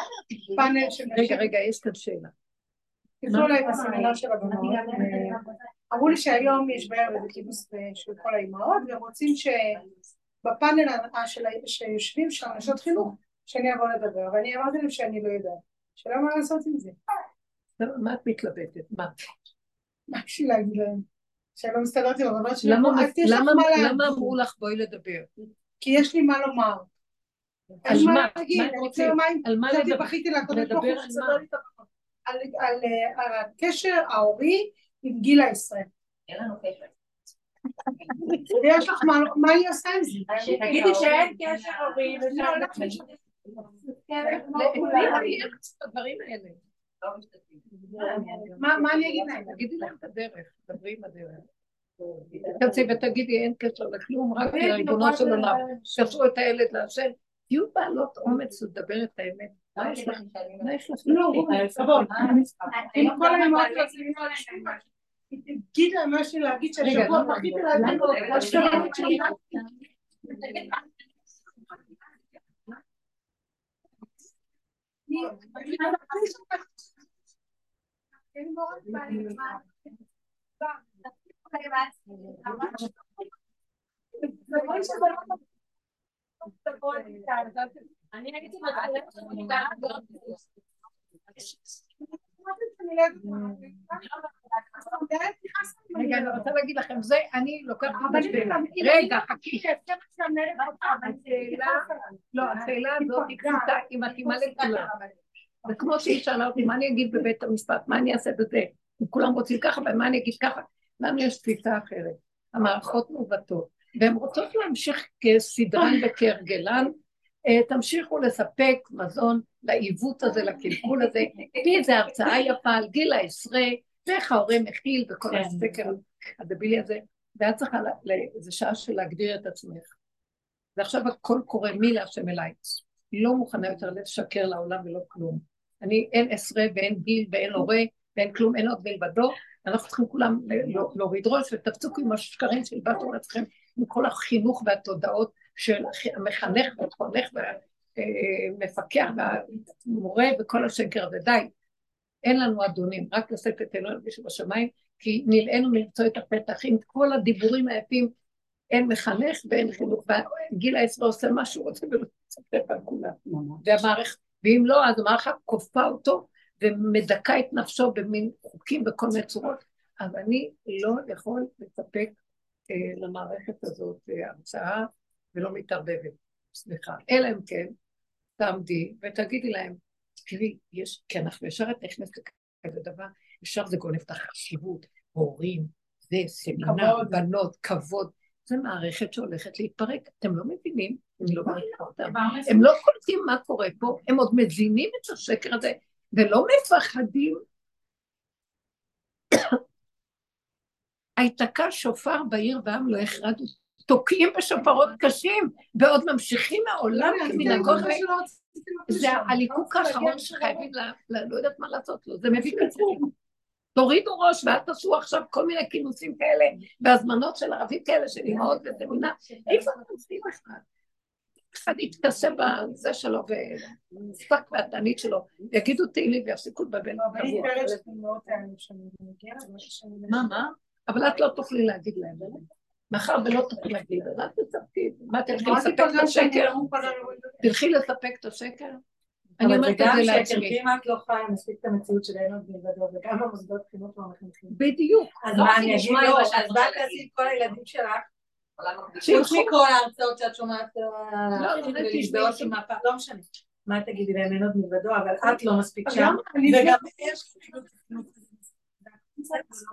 פאנל של רגע, רגע, יש כאן שאלה. התקשרו אליי בסמינר של הבנות, אמרו לי שהיום יש בערב איזה כינוס של כל האימהות, והם רוצים שבפאנל שיושבים שם נשות חינוך, שאני אבוא לדבר, ואני אמרתי להם שאני לא יודעת, שלא מה לעשות עם זה, מה את מתלבטת? מה? מה בשביל להגיד להם? שאני לא מסתדרת עם הבנות שלי, למה- אמרו, "אז יש לך למה- מה להגיד." למה אמרו לך בואי לדבר? כי יש לי מה לומר. על מה? אני? רוצה יומיים, על מה קצת לדבר? בכיתי ברוך לדבר הוא על אה, הקשר ההורי עם גילה ישראל. אין לנו קשר. ויש לך מה, מה היא עושה עם זה? תגידי שאין קשר האלה. מה מה אני אגיד להם? תגידי להם את הדרך, דברי עם הדרך. תצאי ותגידי אין קשר לכלום, רק לריבונו של עולם. קשרו את הילד להשם. תהיו בעלות אומץ לדבר את האמת. מה יש לך? מה יש לך? לא. עם כל האמהות שעושים תגיד לה משהו להגיד שהשבוע פחיתי להגיד לו. אני רגע, אני רוצה להגיד לכם, זה אני לוקחת בשביל... רגע, חכי. לא, השאלה הזאת היא פשוטה, היא מתאימה לכולם. זה כמו שהיא שאלה אותי, מה אני אגיד בבית המשפט, מה אני אעשה בזה? אם כולם רוצים ככה, ומה אני אגיד ככה? לנו יש תפיסה אחרת. המערכות מעוותות, והן רוצות להמשיך כסדרן וכהרגלן, אה, תמשיכו לספק מזון לעיוות הזה, לקלקול הזה. תהיי איזה הרצאה יפה על גיל העשרה, ואיך ההורה מכיל וכל הסקר הדבילי הזה, ואת צריכה לאיזה שעה של להגדיר את עצמך. ועכשיו הכל קורה מי להשם אליי. לא מוכנה יותר לשקר לעולם ולא כלום. אני אין עשרה ואין גיל ואין הורה ואין כלום, אין עוד מלבדו, אנחנו צריכים כולם להוריד ראש ותפסיקו עם השקרים שהלבשתם לעצמכם, עם כל החינוך והתודעות של המחנך והחונך והמפקח והמורה וכל השקר הזה, די. אין לנו אדונים, רק לשאת את אלוהים בשמיים, כי נלאינו למצוא את הפתח עם כל הדיבורים היפים, אין מחנך ואין חינוך, וגיל העשרה עושה מה שהוא רוצה ולא מצטט על כולם. והמערכת, ואם לא, אז המערכת כופה אותו ומדכא את נפשו במין חוקים בכל מיני צורות. אז אני לא יכול לספק אה, למערכת הזאת אה, הרצאה ולא מתערבבת, סליחה. אלא אם כן, תעמדי ותגידי להם, תראי, יש, כי אנחנו ישר את נכנסת לכזה דבר, ישר זה גונב את החשיבות, הורים, זה סמינר, בנות, כבוד. זו מערכת שהולכת להתפרק. אתם לא מבינים? אני לא מבינה אותם. הם לא קולטים מה קורה פה, הם עוד מזינים את השקר הזה, ולא מפחדים. היתקע שופר בעיר ועם לא החרדו. תוקעים בשופרות קשים, ועוד ממשיכים מהעולם כמנהגות. זה הליקוק האחרון שחייבים, לא יודעת מה לעשות לו, זה מביא קצרום. תורידו ראש ואל תעשו עכשיו כל מיני כינוסים כאלה והזמנות של ערבים כאלה של אימהות וסמינה. איפה אתם עושים בכלל? אחד יתכסה בזה שלו ושפק והתענית שלו, יגידו תהילים ויפסיקו לבלבל קבוע. מה, מה? אבל את לא תוכלי להגיד להם. מאחר ולא תוכלי להגיד, אז אל תצפקי. מה, תלכי לספק את השקר? תלכי לספק את השקר? אני אומרת את זה לעצמי. אם את לא חיה מספיק את המציאות של אין עוד מלבדו, וגם במוסדות חינוך לא מחנכים. בדיוק. אז מה אני אגיד לו, אז בא תעשי עם כל הילדים שלך, חוץ מכל ההרצאות שאת שומעת, ולהזדהות עם הפעם, לא משנה. מה תגידי להם, אין עוד מלבדו, אבל את לא מספיק שם, וגם יש...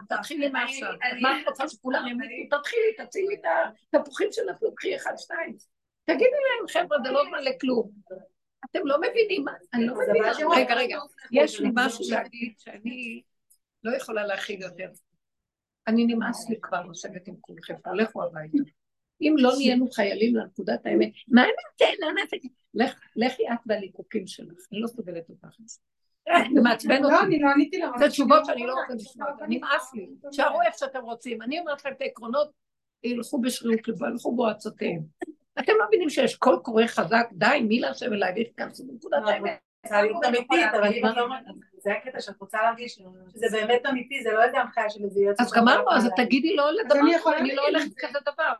תתחילי מעכשיו. מה את רוצה שכולם ימותו? תתחילי, תצילי את התפוחים שנפלו, קחי אחד, שתיים. תגידי להם, חבר'ה, זה לא זמן לכלום. אתם לא מבינים, אני לא מבינה. רגע, רגע, יש לי משהו להגיד שאני לא יכולה להכיל יותר. אני נמאס לי כבר לשבת עם כולכם פה, לכו הביתה. אם לא נהיינו חיילים לנקודת האמת, מה האמת? לכי את והליקוקים שלך, אני לא סובלת אותך. זה מעצבן אותי. לא, אני לא עניתי לה. זה תשובות שאני לא רוצה לשמוע, נמאס לי. תשארו איפה שאתם רוצים. אני אומרת לכם את העקרונות, ילכו בשרירות לבו, ילכו בעצותיהם. אתם לא מבינים שיש קול קורא חזק, די, מי להשם אליי, והתכנסו בנקודת האמת. רוצה להיות זה הקטע שאת רוצה להרגיש שזה באמת אמיתי, זה לא איזה הנחיה של איזה יועץ. אז גמרנו, אז תגידי לא לדבר, אני לא הולכת כזה דבר.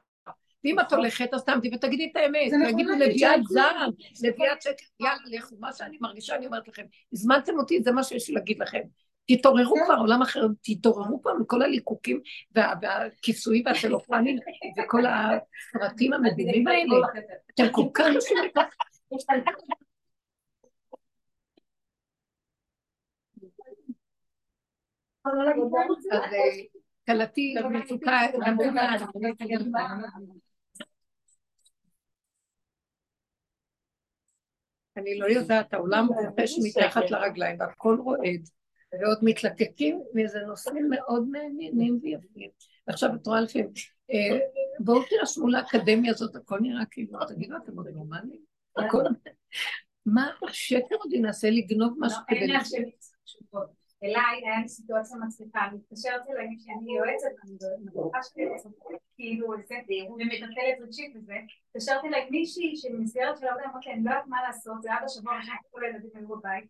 ואם את הולכת, אז תעמדי ותגידי את האמת, תגידו נביאת זעם, נביאת שקר, יאללה, לכו, מה שאני מרגישה, אני אומרת לכם, הזמנתם אותי, זה מה שיש לי להגיד לכם. תתעוררו כבר, עולם אחר, תתעוררו כבר מכל הליקוקים והכיסויים והטלופנים וכל הסרטים המדהימים האלה. אתם כל כך עושים את אז כלתי מצוקה נמוכה. אני לא יודעת, העולם רוחש מתחת לרגליים והכל רועד, ועוד מתלקקים מאיזה נושאים מאוד מעניינים ויפים. ועכשיו את רואה לפעמים, אה, בואו תירשמו לאקדמיה הזאת, הכל נראה כאילו, תגידו, אתם עוד נורמליים? הכל... מה השקר עוד ינסה לגנוב משהו כדי... אין לי. אליי היה לי סיטואציה מצליחה, אני מתקשרת אליי שאני יועצת, אני בטוחה שלי כאילו זה, ומטלטלת רגשית וזה, התקשרתי אליי מישהי שמסגרת של עבודה, אמרתי אני לא יודעת מה לעשות, זה היה בשבוע הראשון כל הילדים היו בבית,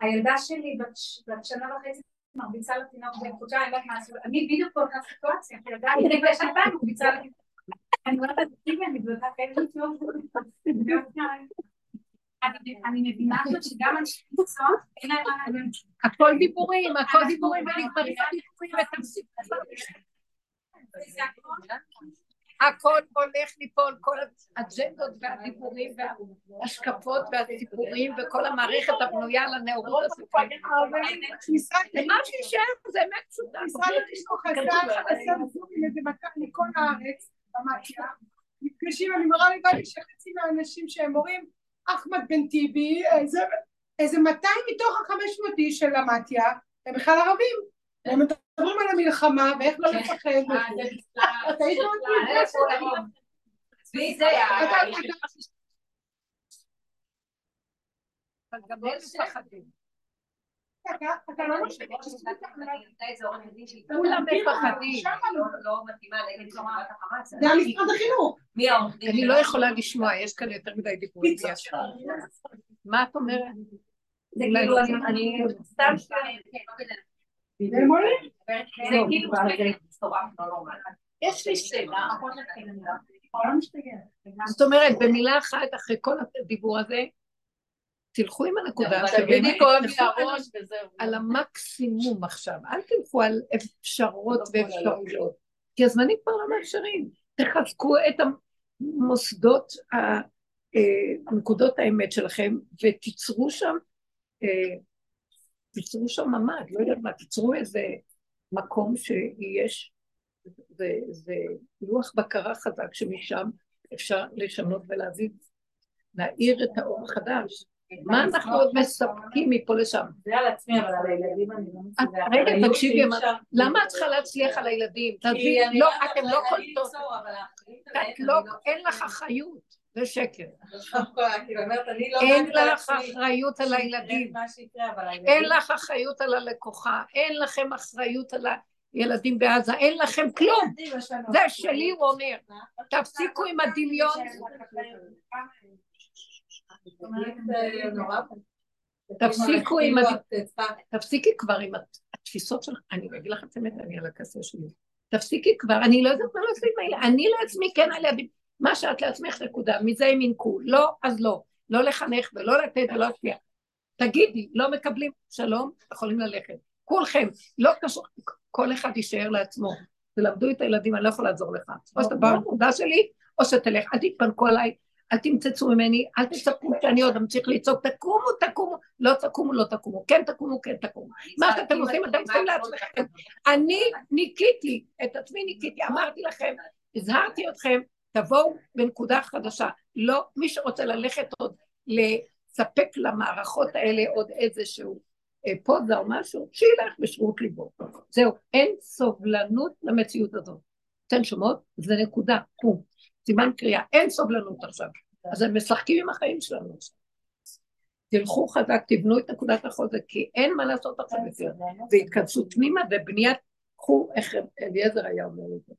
הילדה שלי בת שנה וחצי מרביצה לתינוק בחודשיים, אני יודעת מה לעשות, אני בדיוק באותה סיטואציה, ילדה היא כבר שנתיים מרביצה לתינוק, אני אומרת, תקשיבי, אני באותה כאלה אני מבינה שגם אנשי מקצוע, אין להם מה להגיד. הכל דיבורים, הכל דיבורים ונגמרים הדיבורים ותפסיקו. הכל הולך ליפול, כל האג'נדות והדיבורים וההשקפות והסיפורים וכל המערכת הבנויה על הנאורות הסופית. ומה שישאר זה אמת פשוטה. משרד החינוך עשה זומים איזה מכת מכל הארץ, במתיה, נפגשים, אני מראה לבד שחצי מהאנשים שהם מורים אחמד בן טיבי, איזה, איזה 200 מתוך ה-500 איש של המתיה הם בכלל ערבים. הם מדברים על המלחמה ואיך לא לפחד. אתה היית אבל גם הם מפחדים. אתה לא כולם מפחדים. זה המשרד החינוך. אני לא יכולה לשמוע, יש כאן יותר מדי דיבורים. מה את אומרת? זה כאילו, אני סתם זה כאילו, יש לי שאלה. זאת אומרת, במילה אחת, אחרי כל הדיבור הזה, תלכו עם הנקודה שבאמת על המקסימום עכשיו, אל תלכו על אפשרות ואפשרויות, כי הזמנים כבר לא מאפשרים. תחזקו את המוסדות, נקודות האמת שלכם, ותיצרו שם, תיצרו שם ממ"ד, לא יודעת מה, תיצרו איזה מקום שיש, זה לוח בקרה חזק שמשם אפשר לשנות ולהביא, להאיר את האור החדש. מה אנחנו עוד מספקים מפה לשם? זה על עצמי, אבל על הילדים אני לא מסוגלת. רגע, תקשיבי, למה את צריכה להצליח על הילדים? תעזבי, לא, אתם לא קולטות. את לא, אין לך אחריות, זה שקר. אין לך אחריות על הילדים. אין לך אחריות על הלקוחה, אין לכם אחריות על הילדים בעזה, אין לכם כלום. זה שלי, הוא אומר. תפסיקו עם הדמיון. תפסיקו עם... תפסיקי כבר עם התפיסות שלך, אני אגיד לך את האמת, אני על הכסף שלי. תפסיקי כבר, אני לא יודעת מה לעשות עם הילד, אני לעצמי כן עליה, מה שאת לעצמך נקודה, מזה הם ינקו, לא, אז לא, לא לחנך ולא לתת ולא להשפיע. תגידי, לא מקבלים, שלום, יכולים ללכת. כולכם, לא קשור, כל אחד יישאר לעצמו. תלמדו את הילדים, אני לא יכולה לעזור לך. או שאתה בא לנקודה שלי, או שתלך, אל תתפנקו עליי, אל תמצצו ממני, אל תצפו שאני עוד אמשיך לצעוק, תקומו, תקומו, לא תקומו, לא תקומו, כן תקומו, כן תקומו. מה שאתם עושים, אתם עושים לעצמכם. אני ניקיתי, את עצמי ניקיתי, אמרתי לכם, הזהרתי אתכם, תבואו בנקודה חדשה. לא, מי שרוצה ללכת עוד, לספק למערכות האלה עוד איזשהו פוזה או משהו, שילך בשרות ליבו. זהו, אין סובלנות למציאות הזאת. אתן שומעות? זה נקודה, קום. סימן קריאה, אין סובלנות עכשיו. אז הם משחקים עם החיים שלנו עכשיו. תלכו חזק, תבנו את נקודת החוזק, כי אין מה לעשות עכשיו יותר. זה התכנסות פנימה ובניית, קחו איך אליעזר היה אומר את זה.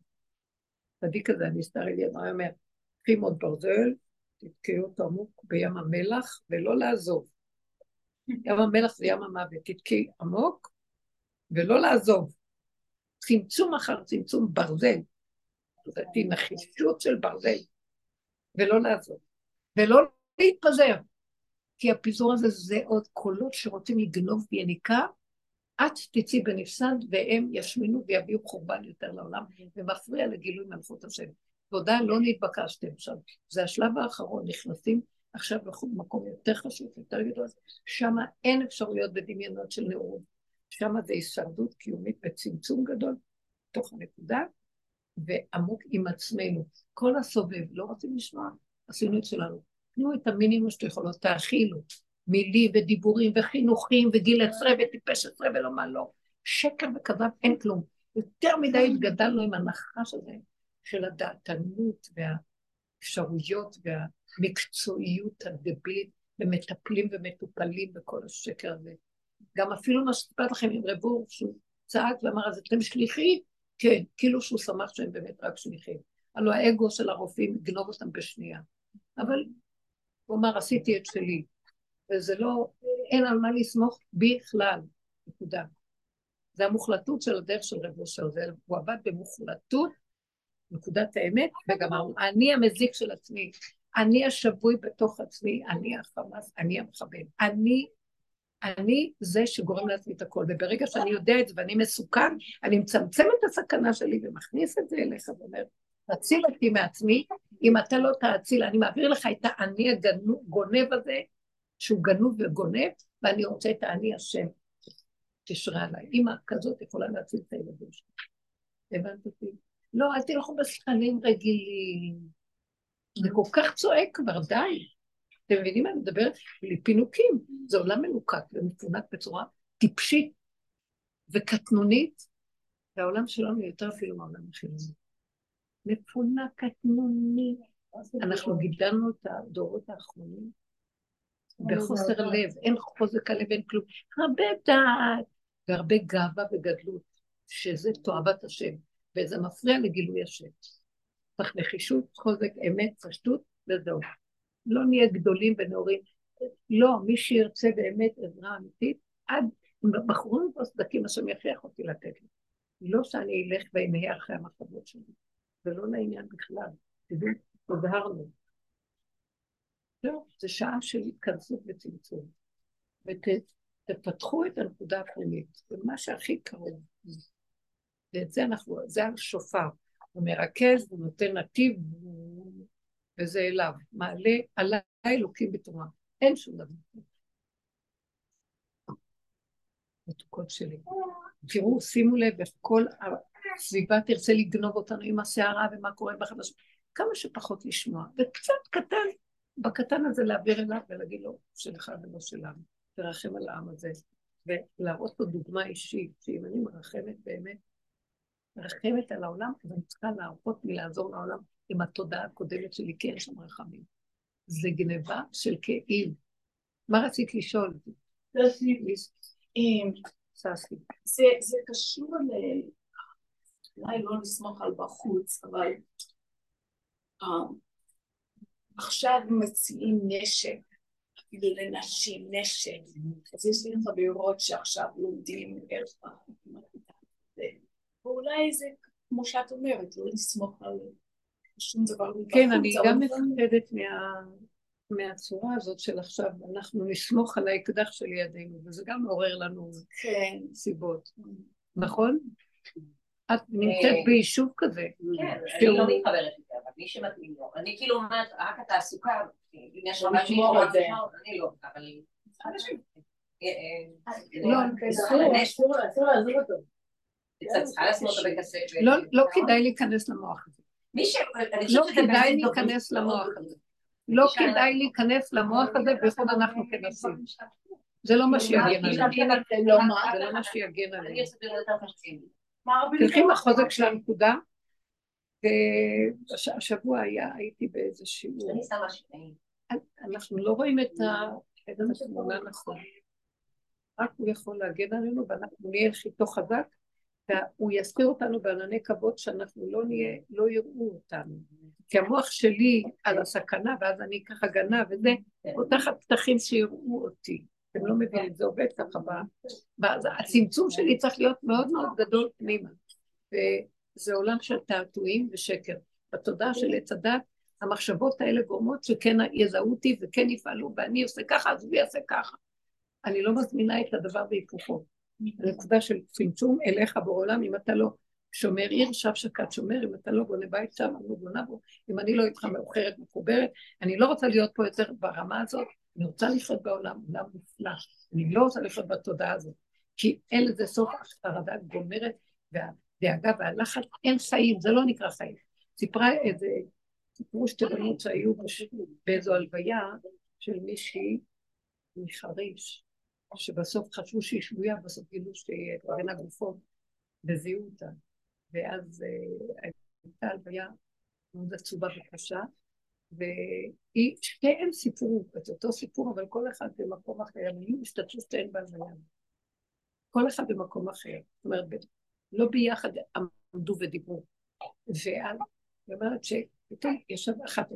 צדיק הזה, הנסתר אליעזר, היה אומר, קחי מות ברזל, תתקעי אותו עמוק בים המלח, ולא לעזוב. ים המלח זה ים המוות, תתקעי עמוק, ולא לעזוב. צמצום אחר צמצום ברזל, זאת נחישות של ברזל, ולא לעזוב, ולא להתפזר, כי הפיזור הזה זה עוד קולות שרוצים לגנוב ביניקה, את תצאי בנפסד והם ישמינו ויביאו חורבן יותר לעולם, ומפריע לגילוי מלכות השם. תודה, לא נתבקשתם עכשיו. זה השלב האחרון, נכנסים עכשיו במקום יותר חשוב, יותר גדול, שם אין אפשרויות בדמיונות של נאורות. שם זה הישרדות קיומית בצמצום גדול, בתוך הנקודה, ועמוק עם עצמנו. כל הסובב, לא רוצים לשמוע, עשינו את שלנו. תנו את המינימום שאתם יכולות, תאכילו. מילים ודיבורים וחינוכים וגיל עשרה וטיפש עשרה ולא מה לא. שקר וכזב, אין כלום. יותר מדי התגדלנו עם הנחש הזה של הדעתנות והאפשרויות והמקצועיות הדבילית ומטפלים ומטופלים בכל השקר הזה. גם אפילו מה שסיפרת לכם עם רב אור, שהוא צעק ואמר, אז אתם שליחים? כן, כאילו שהוא שמח שהם באמת רק שליחים. הלוא האגו של הרופאים יגנוב אותם בשנייה. אבל הוא אמר, עשיתי את שלי. וזה לא, אין על מה לסמוך בכלל, נקודה. זה המוחלטות של הדרך של רב אושר, הוא עבד במוחלטות, נקודת האמת, וגם אני המזיק של עצמי, אני השבוי בתוך עצמי, אני החמאס, אני המחבל, אני, אני זה שגורם לעצמי את הכל, וברגע שאני יודע את זה ואני מסוכן, אני מצמצם את הסכנה שלי ומכניס את זה אליך ואומר, תציל אותי מעצמי, אם אתה לא תאציל, אני מעביר לך את האני הגונב הזה, שהוא גנוב וגונב, ואני רוצה את האני השם. תשרה עליי. אימא כזאת יכולה להציל את הילדים שלי. הבנת אותי? לא, אל תלכו בשכנים רגילים. זה כל כך צועק כבר, די. אתם מבינים מה אני מדברת? בלי פינוקים. זה עולם מנוקק ומפונק בצורה טיפשית וקטנונית, והעולם שלנו יותר אפילו מהעולם החילוני. מפונק, קטנוני. אנחנו גידלנו את הדורות האחרונים בחוסר לב, אין חוזק הלב, אין כלום. הרבה דעת והרבה גאווה וגדלות, שזה תועבת השם, וזה מפריע לגילוי השם. צריך נחישות, חוזק, אמת, פשטות, וזהו. לא נהיה גדולים ונאורים. לא, מי שירצה באמת עזרה אמיתית, עד בחורים וסדקים השם יכריח אותי לתת לי. לא שאני אלך ואמהה אחרי המחשבות שלי. זה לא לעניין בכלל. תדעו, הוזהרנו. לא, זה שעה של התכנסות וצמצום. ותפתחו את הנקודה הפנימית, זה מה שהכי קרוב. ואת זה אנחנו, זה השופר. הוא מרכז, הוא נותן נתיב, וזה אליו. מעלה עליי אלוקים בתורה. אין שום דבר. מתוקות שלי. תראו, שימו לב, איך כל הסביבה תרצה לגנוב אותנו עם הסערה ומה קורה בחדש. כמה שפחות לשמוע, וקצת קטן בקטן הזה להעביר אליו ולהגיד לו, שלך ולא שלנו, תרחם על העם הזה, ולהראות לו דוגמה אישית, שאם אני מרחמת באמת, מרחמת על העולם, אז אני צריכה להראות לי לעזור לעולם עם התודעה הקודמת שלי, כי אין שם רחמים. זה גניבה של כאילו. מה רצית לשאול? זה קשור ל... אולי לא לסמוך על בחוץ, אבל עכשיו מציעים נשק, אפילו לנשים נשק, אז יש לי חברות שעכשיו לומדים איך ואולי זה, כמו שאת אומרת, לא לסמוך על שום דבר מבחוץ. כן, אני גם מפחדת מהצורה הזאת של עכשיו, אנחנו נסמוך על האקדח של ידינו, וזה גם מעורר לנו כן. סיבות, נכון? את נמצאת ביישוב כזה. כן, אני לא מתחברת לזה, אבל מי שמתאים לו. אני כאילו אומרת, רק התעסוקה, אם יש לך משהו אני לא, אבל אנשים. לא, לא כדאי להיכנס למוח הזה. לא כדאי להיכנס למוח הזה. לא כדאי להיכנס למוח הזה, בייחוד אנחנו כנסים. זה לא מה שיגן עלינו. זה לא מה שיגן עלינו. תלכי בחוזק של הנקודה, והשבוע היה, הייתי באיזה שיעור. אנחנו לא רואים את התמונה נכון. רק הוא יכול להגן עלינו ואנחנו נהיה חיתו חזק והוא יסתיר אותנו בענני כבוד שאנחנו לא נהיה, לא יראו אותנו. כי המוח שלי על הסכנה ואז אני אקח הגנה וזה, פותחת פתחים שיראו אותי. אתם לא מבינים, זה עובד ככה. הצמצום שלי צריך להיות מאוד מאוד גדול פנימה. וזה עולם של תעתועים ושקר. בתודעה של עץ הדת, המחשבות האלה גורמות שכן יזהו אותי וכן יפעלו, ואני עושה ככה, אז הוא יעשה ככה. אני לא מזמינה את הדבר בהיפוכו. הנקודה של צמצום אליך בעולם, אם אתה לא שומר עיר, שב שקד שומר, אם אתה לא בונה בית שם, אני לא בונה בו, אם אני לא איתך מאוחרת, מחוברת, אני לא רוצה להיות פה יותר ברמה הזאת, אני רוצה לחיות בעולם, עולם מופלא. אני לא רוצה לחיות בתודעה הזאת, כי אין לזה סוף החרדה גומרת, דאגה והלחץ, אין חיים, זה לא נקרא חיים. סיפרה איזה, סיפרו שתי בנות שהיו באיזו הלוויה של מישהי מחריש, שבסוף חשבו שהיא שבויה, בסוף גילו שהיא בין הגופות, וזיהו אותה. ואז אה, הייתה הלוויה מאוד עצובה וקשה, והיא, שתיהן סיפרו את אותו סיפור, אבל כל אחד במקום אחר, הם היו השתתפו שתיהן בהלוויה. כל אחד במקום אחר. זאת אומרת, לא ביחד עמדו ודיברו. ואז היא אומרת שפתאום ישב אחת,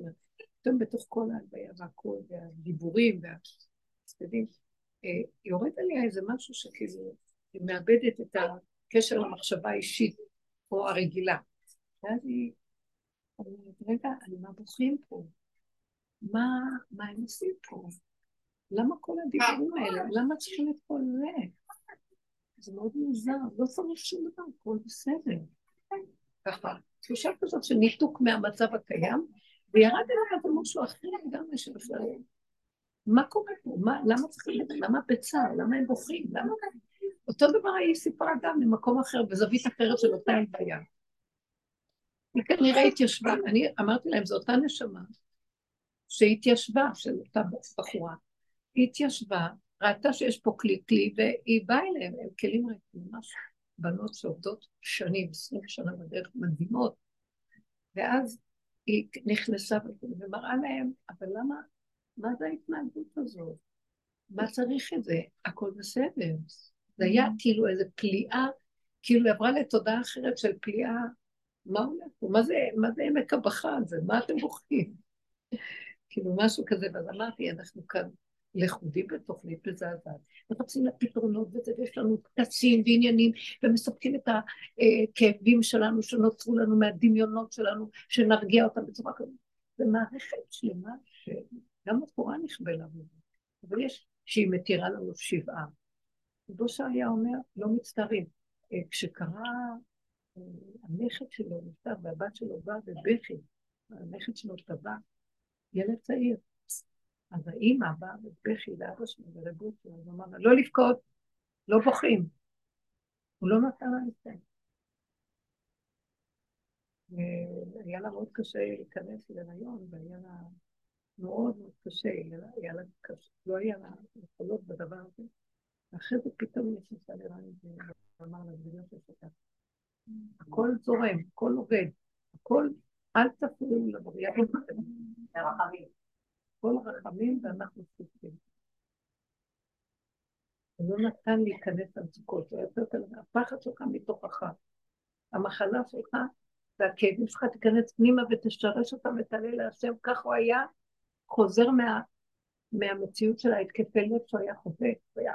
פתאום בתוך כל ההלוויה והכל, והדיבורים והצדדים, יורד עליה איזה משהו שכאילו, היא מאבדת את הקשר למחשבה האישית או הרגילה. ואז היא אומרת, רגע, על מה בוכים פה? מה, מה הם עושים פה? למה כל הדיבורים האלה? למה צריכים את כל זה? זה מאוד מוזר, לא צריך שום דבר, הכל בסדר. ככה, תחושה כזאת של ניתוק מהמצב הקיים, וירד אליו משהו אחר לגמרי שבכלל... מה קורה פה? מה, למה צריכים... למה בצער? למה הם בוכים? למה... אותו דבר היא סיפרה גם ממקום אחר, בזווית אחרת של אותה הלוויה. היא כנראה התיישבה, אני אמרתי להם, זו אותה נשמה שהתיישבה, של אותה בחורה. היא התיישבה, ראתה שיש פה כלי כלי, והיא באה אליהם, הם כלים ריקים, ממש בנות שעובדות שנים, עשרים שנה בדרך, מדהימות. ואז היא נכנסה ומראה להם, אבל למה, מה זה ההתנהגות הזאת? מה צריך את זה? הכל בסדר. זה היה כאילו איזו פליאה, כאילו היא עברה לתודעה אחרת של פליאה. מה הולך פה? מה זה, מה זה עמק הבכה הזה? מה אתם בוכים? כאילו משהו כזה, ואז אמרתי, אנחנו כאן לכודים בתוכנית מזעזעת, מחפשים לה פתרונות וזה, ויש לנו טקסים ועניינים, ומספקים את הכאבים שלנו שנוצרו לנו מהדמיונות שלנו, שנרגיע אותם בצורה כזאת. זה מערכת שלמה שגם התורה נכבה לנו, אבל יש שהיא מתירה לנו שבעה. ובו שהיה אומר, לא מצטערים. אה, כשקרה אה, הנכד שלו נפטר והבת שלו באה בבכי, הנכד שלו טבע, ילד צעיר. אז האימא באה בבכי לאבא שלו ולבות שלו, אז אמר לא לבכות, לא בוכים. הוא לא נתן לה לסיים. והיה לה מאוד קשה להיכנס להיריון, והיה לה מאוד מאוד קשה, היה לה, קשה, לא היה לה יכולות בדבר הזה. ואחרי זה פתאום היא נכנסה להיריון ואמר לה, בגלל ששתה. הכל זורם, הכל עובד, הכל, אל תפריעו לבריאה. הרחמים. כל הרחמים ואנחנו סופרים. הוא לא נתן להיכנס למצוקות, הוא היה יותר הפחד שלך מתוכך. המחלה שלך והכאבים שלך תיכנס פנימה ותשרש אותם ותעלה להשם, כך הוא היה חוזר מה, מהמציאות של ההתקפי לב שהוא היה חווה, הוא היה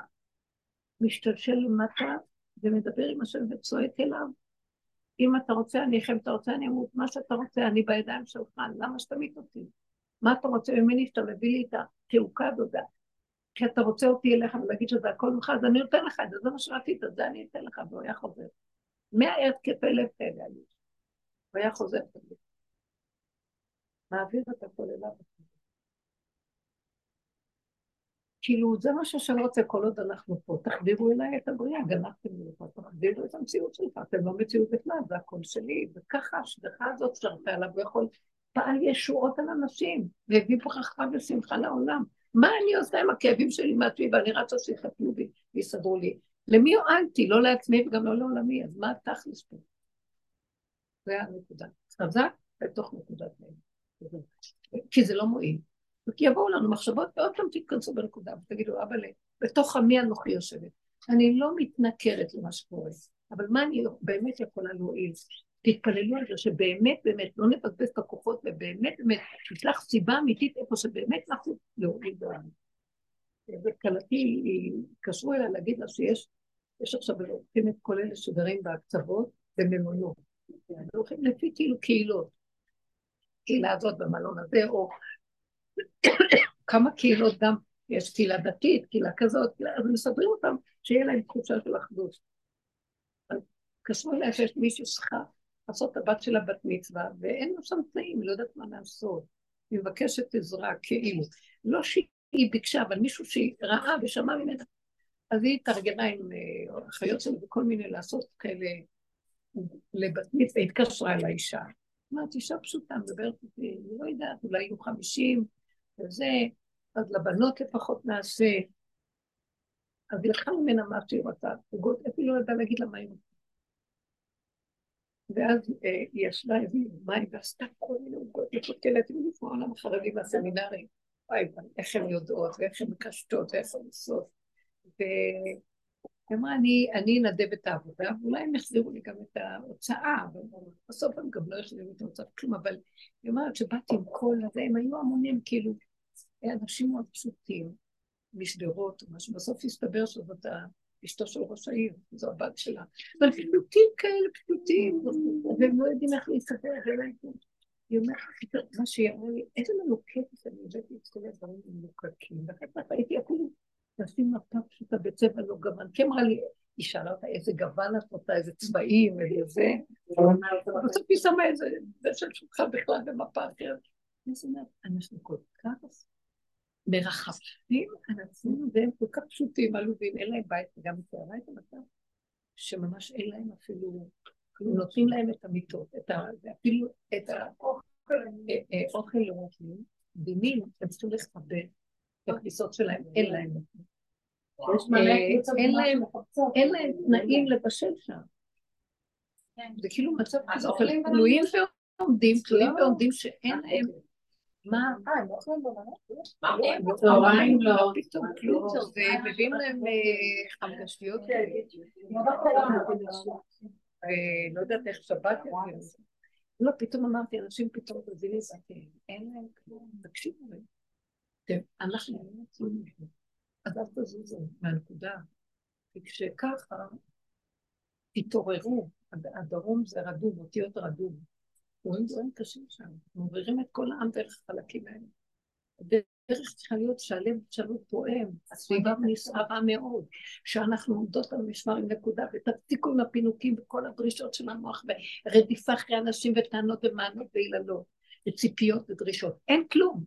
משתלשל למטה ומדבר עם השם וצועק אליו, אם אתה רוצה אני אחם, אתה רוצה אני אמות, מה שאתה רוצה אני בידיים שלך, למה שתמית אותי? מה אתה רוצה ממני שאתה מביא לי את התעוקה הזאת? כי אתה רוצה אותי אליך ולהגיד שזה הכל ממך, אז אני נותן לך את זה, זה מה שרצית, את זה אני אתן לך, והוא היה חוזר. מאה התקפי לב כאלה. הוא היה חוזר. מעביר את הכל אליו. כאילו, זה מה שהשם רוצה כל עוד אנחנו פה. תחדירו אליי את הבריאה, גנבתם לי אותה, תחדירו את המציאות שלך, אתם לא מציאות בכלל, זה הכל שלי. וככה ההשגחה הזאת שרתה עליו, הוא יכול פעל ישועות על אנשים, והביא ברכה ושמחה לעולם. מה אני עושה עם הכאבים שלי מעצמי, ואני רצה שיחתנו בי ויסדרו לי? למי הועלתי? לא לעצמי וגם לא לעולמי, אז מה התכלס פה? זה הנקודה. חזק בתוך נקודת מהם. כי זה לא מועיל. וכי יבואו לנו מחשבות, ועוד פעם תתכנסו בנקודה, ותגידו, אבא, בתוך עמי אנוכי יושבת. אני לא מתנכרת למה שקורה, אבל מה אני באמת יכולה להועיל? תתפללו על זה שבאמת באמת לא נבזבז את הכוחות ובאמת באמת נשלח סיבה אמיתית איפה שבאמת אנחנו להוריד בעולם. וכלתי, התקשרו אליה להגיד לה שיש, יש עכשיו לוקחים את כל אלה שגרים בהקצוות בממונות. הולכים לפי כאילו קהילות. קהילה הזאת במלון הזה, או כמה קהילות גם, יש קהילה דתית, קהילה כזאת, אז מסדרים אותם שיהיה להם תחושה של אחדות. קשרו אליה שיש מישהו שכר לעשות את הבת שלה בת מצווה, ואין לו שם תנאים, היא לא יודעת מה לעשות. היא מבקשת עזרה, כאילו. לא שהיא ביקשה, אבל מישהו שהיא ראה ושמע ממנה. אז היא התארגנה עם אחיות שלו וכל מיני לעשות כאלה לבת מצווה, התקשרה אליי אישה. אמרתי, אישה פשוטה, מדברת איתי, אני לא יודעת, אולי יהיו חמישים, וזה, אז לבנות לפחות נעשה. אז היא לקחה ממנה מה שהיא רוצה, אפילו לא ידעה להגיד לה מה היא רוצה. ואז אה, היא ישבה, הביאה מים, ועשתה כל מיני עוגות, וקלקלת עם לפני העולם החרדי והסמינרי. וואי, איך הן יודעות, ואיך הן מקשטות, ואיך הן עושות. והיא אמרה, אני, אני אנדב את העבודה, ואולי הם יחזירו לי גם את ההוצאה, ובסוף הם גם לא יחזירו את ההוצאה, כלום, אבל היא אומרת שבאתי עם כל הזה, הם היו המונים, כאילו, אנשים מאוד פשוטים, משדרות או משהו, בסוף הסתבר שזאת אשתו של ראש העיר, זו הבת שלה, אבל פשוטים כאלה פשוטים, והם לא יודעים איך להסתכל, היא אומרת, מה שהיא אמרה לי, איזה מלוקקת אני הבאתי את כל הדברים המלוקקים, ואחר כך הייתי אפילו לשים מפה פשוטה בצבע לא גוון, כי אמרה לי, היא שאלה אותה איזה גוון את רוצה, איזה צבעים, איזה זה, בסוף היא שמה איזה, זה של שולחן בכלל במפה אחרת. אז היא אומרת, אנחנו כל כך מרחפים על עצמנו, והם כל כך פשוטים, עלובים, אין להם בית, וגם תיארה את המצב, שממש אין להם אפילו, נותנים להם את המיטות, את ה... אפילו את האוכל לא נותנים, בינים, הם צריכים לכבד את הכניסות שלהם, אין להם. אין להם תנאים לבשל שם. זה כאילו מצב כזה, תלויים ועומדים, תלויים ועומדים שאין להם מה? אה, הם אוכלים במנות? בצהריים לא. פתאום כלום, ומביאים להם חמגשיות. לא יודעת איך שבת לא, פתאום אמרתי, אנשים פתאום מבינים אין להם כלום, תקשיבו להם. אנחנו לא. אז אל תזוזו מהנקודה. וכשככה, תתעוררו, הדרום זה רדום, אותיות רדום. רואים דברים קשים שם, מעבירים את כל העם דרך החלקים האלה. הדרך צריכה להיות שהלב שלו פועם, הסביבה נסערה מאוד, שאנחנו עומדות על משמר עם נקודה, ותפסיקו עם הפינוקים וכל הדרישות של המוח, ורדיפה אחרי אנשים וטענות ומענות ויללות, וציפיות ודרישות. אין כלום.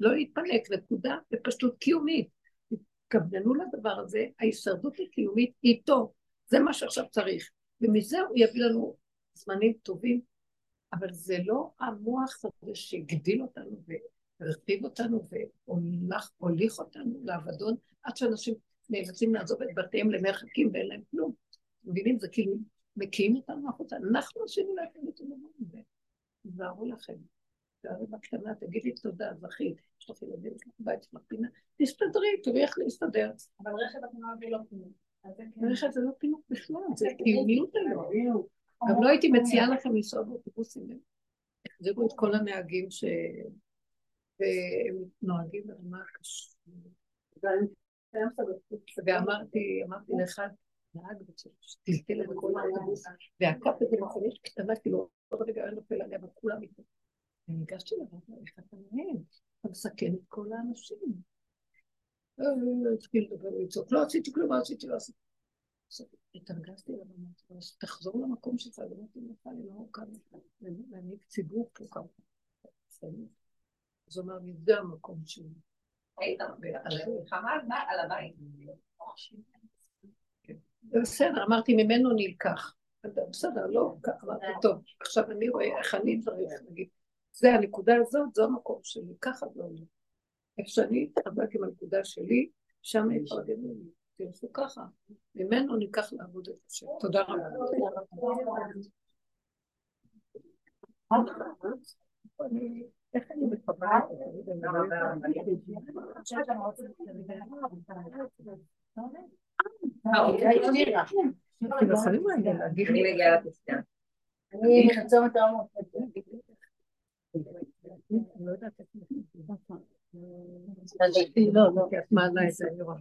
לא להתפנק, נקודה, ופשוט קיומית. התכווננו לדבר הזה, ההישרדות הקיומית איתו, זה מה שעכשיו צריך. ומזה הוא יביא לנו זמנים טובים אבל זה לא המוח הזה שהגדיל אותנו והרחיב אותנו והוליך אותנו לאבדון, עד שאנשים נאלצים לעזוב את בתיהם למרחקים ואין להם כלום. מבינים? זה כאילו מקיאים אותנו החוצה. אנחנו עשינו לכם את הדבר הזה. תזהרו לכם. תארי בקטנה, תגידי תודה, זכית. יש לך ילדים, יש לך בית, יש לך פינה, תסתדרי, תראי איך להסתדר. אבל רכב התנועה זה לא פינוק. רכב זה לא פינוק בכלל, זה קיומיות היום. גם לא הייתי מציעה לכם לנסוע באוטובוסים, החזירו את כל הנהגים שהם נוהגים ברמה קשה. ואמרתי, אמרתי לאחד, נהג שטלטל את כל האוטובוס, ועקף את זה מכונית קטנה, כאילו עוד רגע היה נופל עליה, וכולם איתו. וניגשתי לראות, איך אתה מנהל? אתה מסכן את כל האנשים. התחיל לדבר ולצעוק, לא עשיתי כלום, לא עשיתי, לא עשיתי. התרגזתי עליו, אמרתי תחזור למקום שלך, לא מתאים לך, אני לא כאן להנהיג ציבור פה כמה. אז הוא אמר לי, זה המקום שלי. היית מלחמה על הבית. כן. בסדר, אמרתי, ממנו נלקח. בסדר, לא, אמרתי, טוב, עכשיו אני רואה איך אני צריך להגיד, זה הנקודה הזאת, זו המקום שלי, ככה זה אומר. איך שאני אתחזק עם הנקודה שלי, שם יפרגנו לי. תלכו ככה, ממנו ניקח לעבוד את השם. תודה רבה. איך אני מקבלת אני חצום את. לא יודעת איך... לא, לא, כי את מעלה את זה, אני רואה.